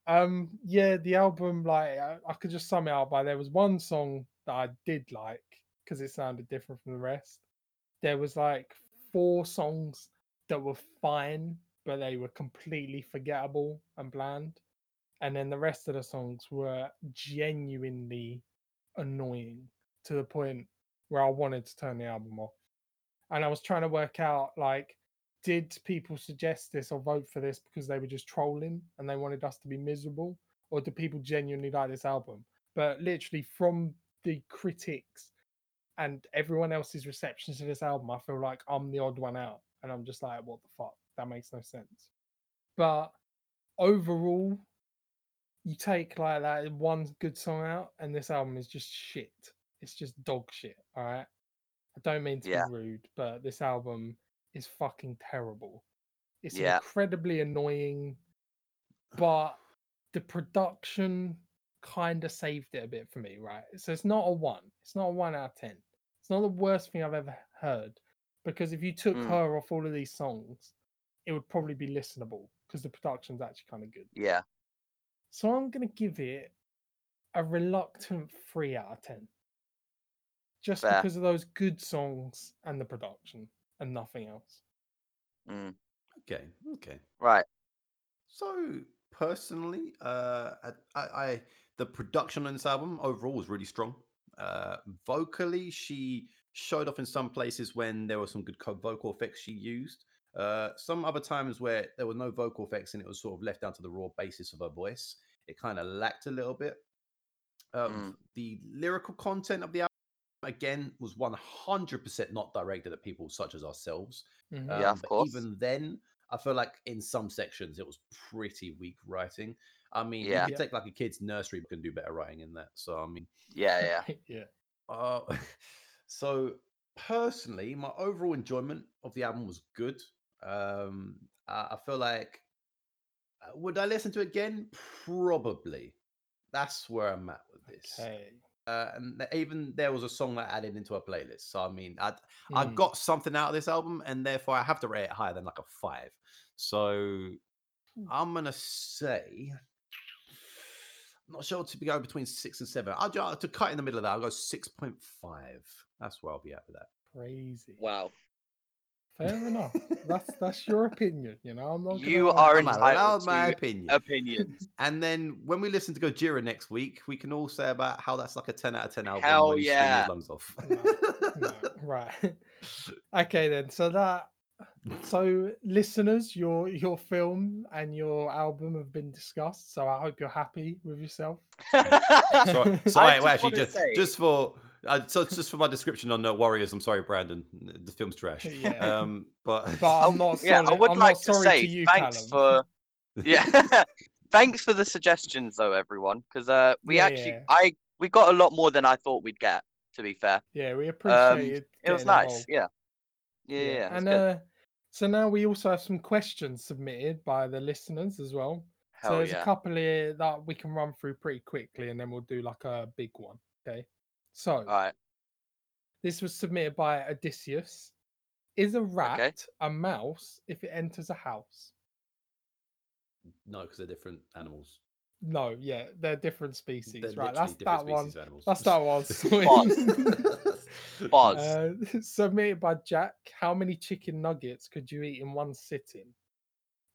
um, yeah, the album like I, I could just sum it up by there was one song that I did like because it sounded different from the rest. There was like four songs that were fine, but they were completely forgettable and bland. And then the rest of the songs were genuinely annoying to the point where I wanted to turn the album off. And I was trying to work out like, did people suggest this or vote for this because they were just trolling and they wanted us to be miserable? Or do people genuinely like this album? But literally, from the critics and everyone else's reception to this album, I feel like I'm the odd one out. And I'm just like, what the fuck? That makes no sense. But overall, you take like that one good song out, and this album is just shit. It's just dog shit. All right. I don't mean to Yeah. be rude, but this album is fucking terrible. It's Yeah. incredibly annoying, but the production kind of saved it a bit for me, right? So it's not a one. It's not a one out of ten. It's not the worst thing I've ever heard. Because if you took Mm. her off all of these songs, it would probably be listenable because the production's actually kind of good. Yeah. So I'm going to give it a reluctant 3 out of 10. Just Fair. because of those good songs and the production and nothing else. Mm. Okay, okay. Right. So personally, uh, I, I, I the production on this album overall was really strong. Uh, vocally, she showed off in some places when there were some good vocal effects she used. Uh, some other times where there were no vocal effects and it was sort of left down to the raw basis of her voice, it kind of lacked a little bit. Um, The lyrical content of the album again was 100% not directed at people such as ourselves. Mhm. Yeah, Um, of course. Even then, I feel like in some sections it was pretty weak writing. I mean, Yeah. you could take like a kid's nursery book and do better writing in that. So I mean, Yeah, yeah. *laughs* yeah. uh, *laughs* so personally, my overall enjoyment of the album was good. Um, I, I feel like uh, would I listen to it again? Probably. That's where I'm at with this. Okay. Uh, and even there was a song that I added into a playlist. So I mean, I I Hmm. got something out of this album, and therefore I have to rate it higher than like a five. So Hmm. I'm gonna say, I'm not sure to be going between six and seven. I'll ju- to cut in the middle of that. I'll go six point five. That's where I'll be at with that. Crazy. Wow. Fair enough. That's that's your opinion. You know, I'm not. gonna You are I'm entitled allowed my to opinion. opinions. *laughs* And then when we listen to Gojira next week, we can all say about how that's like a 10 out of 10 album. Hell when you scream yeah. your lungs off. No, *laughs* right. okay then. So that. So listeners, your your film and your album have been discussed. So I hope you're happy with yourself. *laughs* so, so I wait, just wait, actually, just, say- just for uh, so just for my description on uh, Warriors, I'm sorry, Brandon. The film's trash. *laughs* Yeah. Um, but But I'm *laughs* not. yeah, I would I'm like to sorry say to you, thanks Callum. for *laughs* yeah, thanks for the suggestions though, everyone, because uh, we Yeah, actually yeah. I we got a lot more than I thought we'd get. To be fair, Yeah, we um, appreciate it It was nice. Yeah, yeah, yeah. yeah, and uh, so now we also have some questions submitted by the listeners as well. so there's yeah. a couple here that we can run through pretty quickly, and then we'll do like a big one. Okay. So All right. this was submitted by Odysseus. Is a rat a mouse if it enters a house? no, because they're different animals. No, yeah, they're different species, They're right? That's different that one. species of animals. That's that one. *laughs* sorted. Pause. *laughs* Uh, *laughs* submitted by Jack. How many chicken nuggets could you eat in one sitting?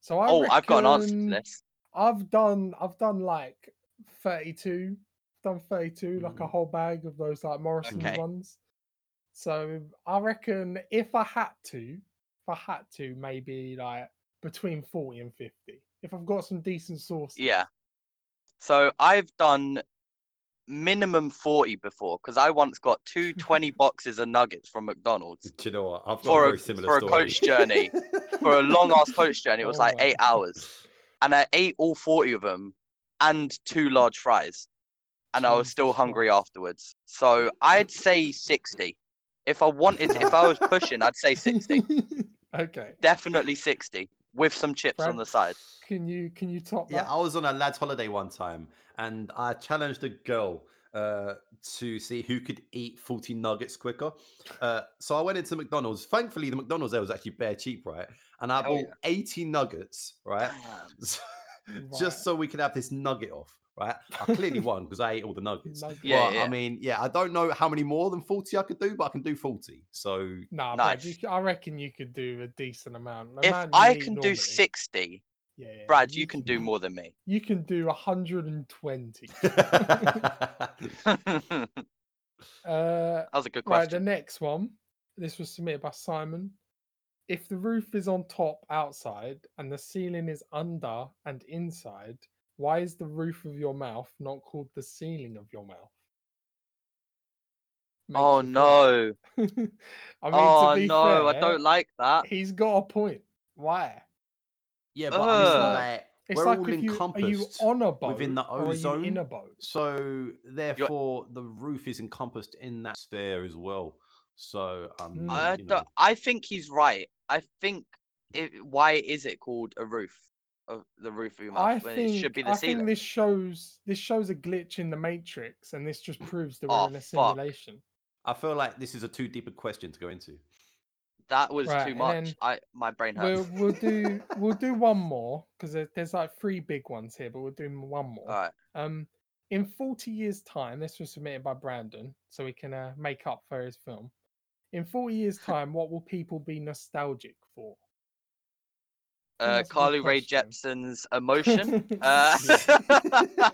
So I oh, I've got an answer to this. I've done I've done like 32. Done 32, like a Mm. whole bag of those like Morrison's Okay. ones. So I reckon if I had to, if I had to, maybe like between 40 and 50. If I've got some decent sauce. Yeah. So I've done minimum 40 before because I once got two *laughs* 20 boxes of nuggets from McDonald's Do you know what? I've got For a a- very similar for a coach journey, *laughs* for a long ass coach journey. It was Oh like my eight hours. And I ate all 40 of them and two large fries. And I was still hungry afterwards. So I'd say 60. If I wanted, if I was pushing, I'd say 60. *laughs* okay. Definitely 60 with some chips on the side. Can you can you top that? Yeah. I was on a lad's holiday one time and I challenged a girl uh, to see who could eat 40 nuggets quicker. Uh, so I went into McDonald's. Thankfully, the McDonald's there was actually bare cheap, right? And I Hell bought yeah. 80 nuggets, right? *laughs* So- Right. Just so we could have this nugget off, right? I clearly won because I ate all the nuggets. Nugget. Yeah, But, yeah. I mean, yeah, I don't know how many more than 40 I could do, but I can do 40. So Nah, Brad, you, Nice. c- I reckon you could do a decent amount. the If I eat can do 60, yeah, yeah, Brad, you can do more than me. You can do 120. that *laughs* *laughs* uh, was a good question. right, the next one. This was submitted by Simon. If the roof is on top outside and the ceiling is under and inside, why is the roof of your mouth not called the ceiling of your mouth? Makes Oh no. *laughs* I mean, oh to be no, I don't like that. He's got a point. Why? yeah, but I mean, Ugh. like, It's we're like all if you are you encompassed. on a boat within the or are you in ozone. a boat? So therefore, the roof is encompassed in that sphere as well. So um. I you know, I think he's right. I think it, why is it called a roof of the roof of your mouth I when think it should be the I ceiling? think this shows this shows a glitch in the matrix, and this just proves that we're Oh, in a fuck. simulation. I feel like this is a too deep a question to go into. That was Right, too and much. then I my brain We'll hurts. we'll do *laughs* we'll do one more because there's like three big ones here, but we'll do m- one more. All right. Um, in 40 years' time, this was submitted by Brandon, so we can uh, make up for his film. In 40 years' time, what will people be nostalgic for? Uh, that's a Carly Rae question. Jepsen's emotion. *laughs* uh, *laughs*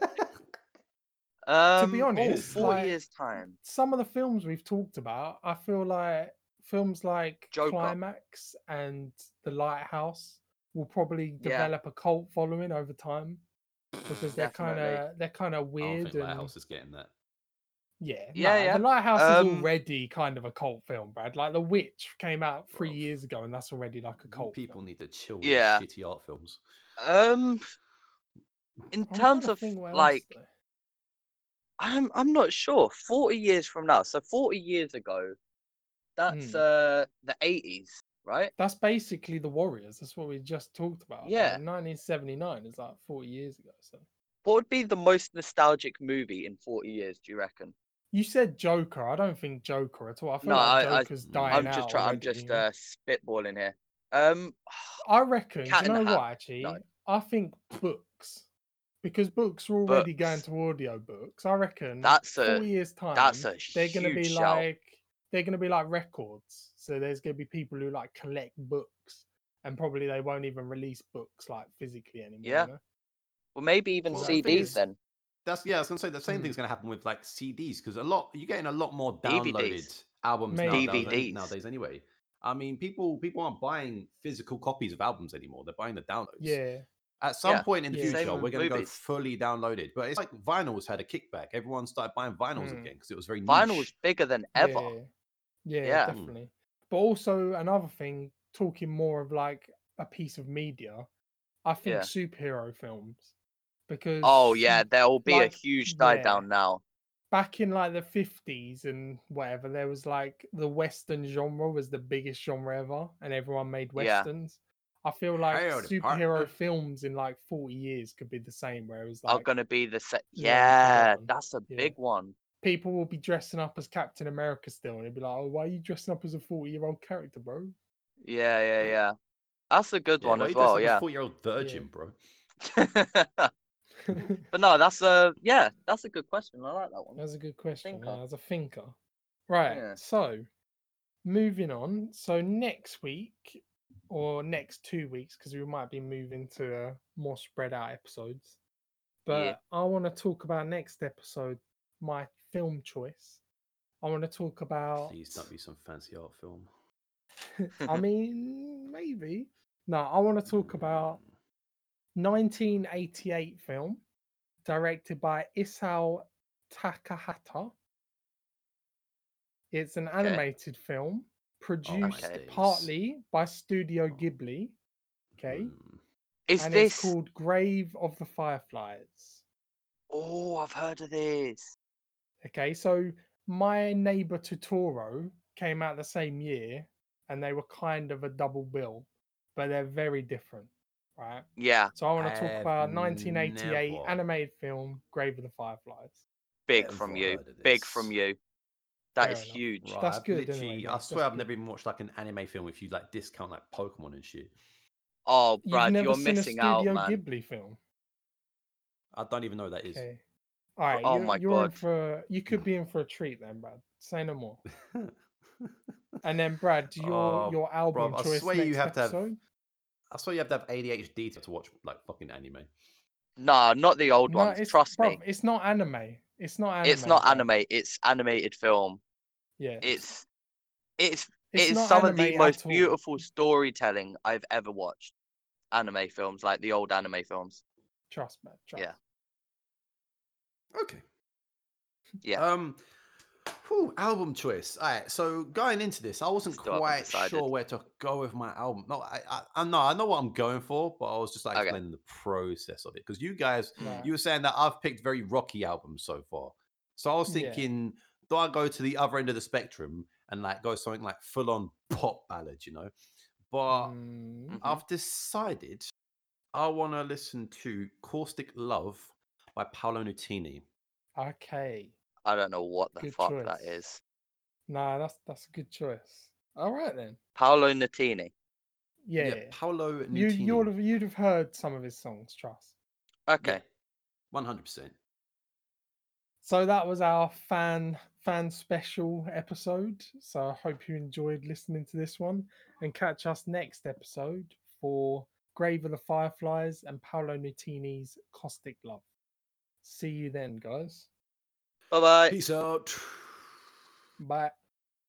um, be oh, honest, four like- years time. Some of the films we've talked about, I feel like films like Joker. Climax and The Lighthouse will probably Yeah. develop a cult following over time because they're kind of they're kind of I don't weird think and Lighthouse is getting that. Yeah, Yeah, nah, yeah. The Lighthouse Um, is already kind of a cult film, Brad. Like The Witch came out three Bruv. years ago, and that's already like a cult. people film. need to chill with Yeah. shitty art films. Um, in I'm terms of think what else, like. I'm I'm not sure. 40 years from now, so 40 years ago, That's Hmm. uh the eighties, right? That's basically the Warriors. That's what we just talked about. Yeah. Like, 1979 is like 40 years ago. So What would be the most nostalgic movie in forty years? Do you reckon? You said Joker. I don't think Joker at all. I feel No, like I- I- Joker's I'm dying I'm out. just trying. I'm just uh spitballing here. Um, *sighs* I reckon. You know what? Actually, No. I think books, because books are already going to audio books. I reckon that's a four years time. that's a they're going to be shout. like they're going to be like records. So there's going to be people who like collect books, and probably they won't even release books like physically anymore. Yeah. you know? Well, maybe even Well, CDs then. That's yeah. I was gonna say the same Hmm. thing's gonna happen with like CDs because a lot you're getting a lot more DVDs. downloaded albums Maybe. nowadays, DVDs. nowadays anyway. I mean, people people aren't buying physical copies of albums anymore. They're buying the downloads. Yeah. At some Yeah. point in the Yeah. future, Same we're going to go movies. fully downloaded. But it's like vinyls had a kickback. Everyone started buying vinyls Mm. again because it was very Vinyl's niche. bigger than ever. Yeah. Yeah, Yeah. definitely. But also another thing, talking more of like a piece of media, I think Yeah. superhero films. Because Oh yeah, there will be like, a huge die yeah. down now. back in like the fifties and whatever, there was like the Western genre was the biggest genre ever, and everyone made Yeah. westerns. I feel like Howdy, superhero partner. films in like forty years could be the same, where it was Are like gonna be the set. Yeah, Yeah, that's a Yeah. big one. people will be dressing up as Captain America still, and it'd be like, oh, why are you dressing up as a forty-year-old character, bro? Yeah, yeah, yeah. That's a good Yeah, one as well. up Yeah. forty-year-old virgin, bro. *laughs* *laughs* but no, that's a yeah, that's a good question. I like that one. That's a good question. Thinker. Yeah, as a thinker. Right. Yeah. So, moving on. So next week or next two weeks, because we might be moving to uh, more spread out episodes. But Yeah. I want to talk about next episode my film choice. I want to talk about. Please don't be some fancy art film. *laughs* I mean, maybe. No, I want to talk about 1988 film directed by Isao Takahata. It's an animated film produced days. partly by Studio Ghibli. Okay. Mm. Is and this? it's called Grave of the Fireflies. Oh, I've heard of this. Okay, so My Neighbor Totoro came out the same year and they were kind of a double bill, but they're very different, right? Yeah, So I want to talk about 1988 never- animated film Grave of the Fireflies. big Never from you. Big from you. That Fair is enough. huge. Right, That's I've good anyway, I mate, swear that's I've never good. even watched like an anime film if you like discount like Pokemon and shit. Oh, You've Brad, never you're seen missing a Studio out, man. Ghibli film. I don't even know what that is. Okay. All right, Oh you're, my you're in God. for you could be in for a treat then, Brad. Say no more. *laughs* And then Brad, your Oh, your album bruv, I choice swear next you have to have- episode. I swear you have to have ADHD to watch like fucking anime. Nah, not the old No, ones. it's, Trust bruv, me. It's not anime. It's not anime. It's not bruv. anime. It's animated film. Yeah. It's it's It's it's some of the most all. beautiful storytelling I've ever watched. Anime films, like the old anime films. Trust me. Trust. Yeah. Okay. Yeah. Um. Whew, album choice. All right. So going into this, I wasn't Still quite sure where to go with my album. No, I, I, I know, I know what I'm going for, but I was just like Okay. explaining the process of it because you guys, Right. you were saying that I've picked very rocky albums so far. So I was Yeah. thinking, do I go to the other end of the spectrum and like go something like full on pop ballad, you know? But Mm, Mhm. I've decided I want to listen to Caustic Love by Paolo Nutini. okay. I don't know what the Good fuck that choice. is. Nah, that's that's a good choice. All right then. Paolo Nutini. Yeah. Paolo You you'd have you'd have heard some of his songs, trust. Okay. One hundred percent. So that was our fan fan special episode. So I hope you enjoyed listening to this one and catch us next episode for Grave of the Fireflies and Paolo Nutini's Caustic Love. See you then, guys. Bye bye. Peace out. Bye.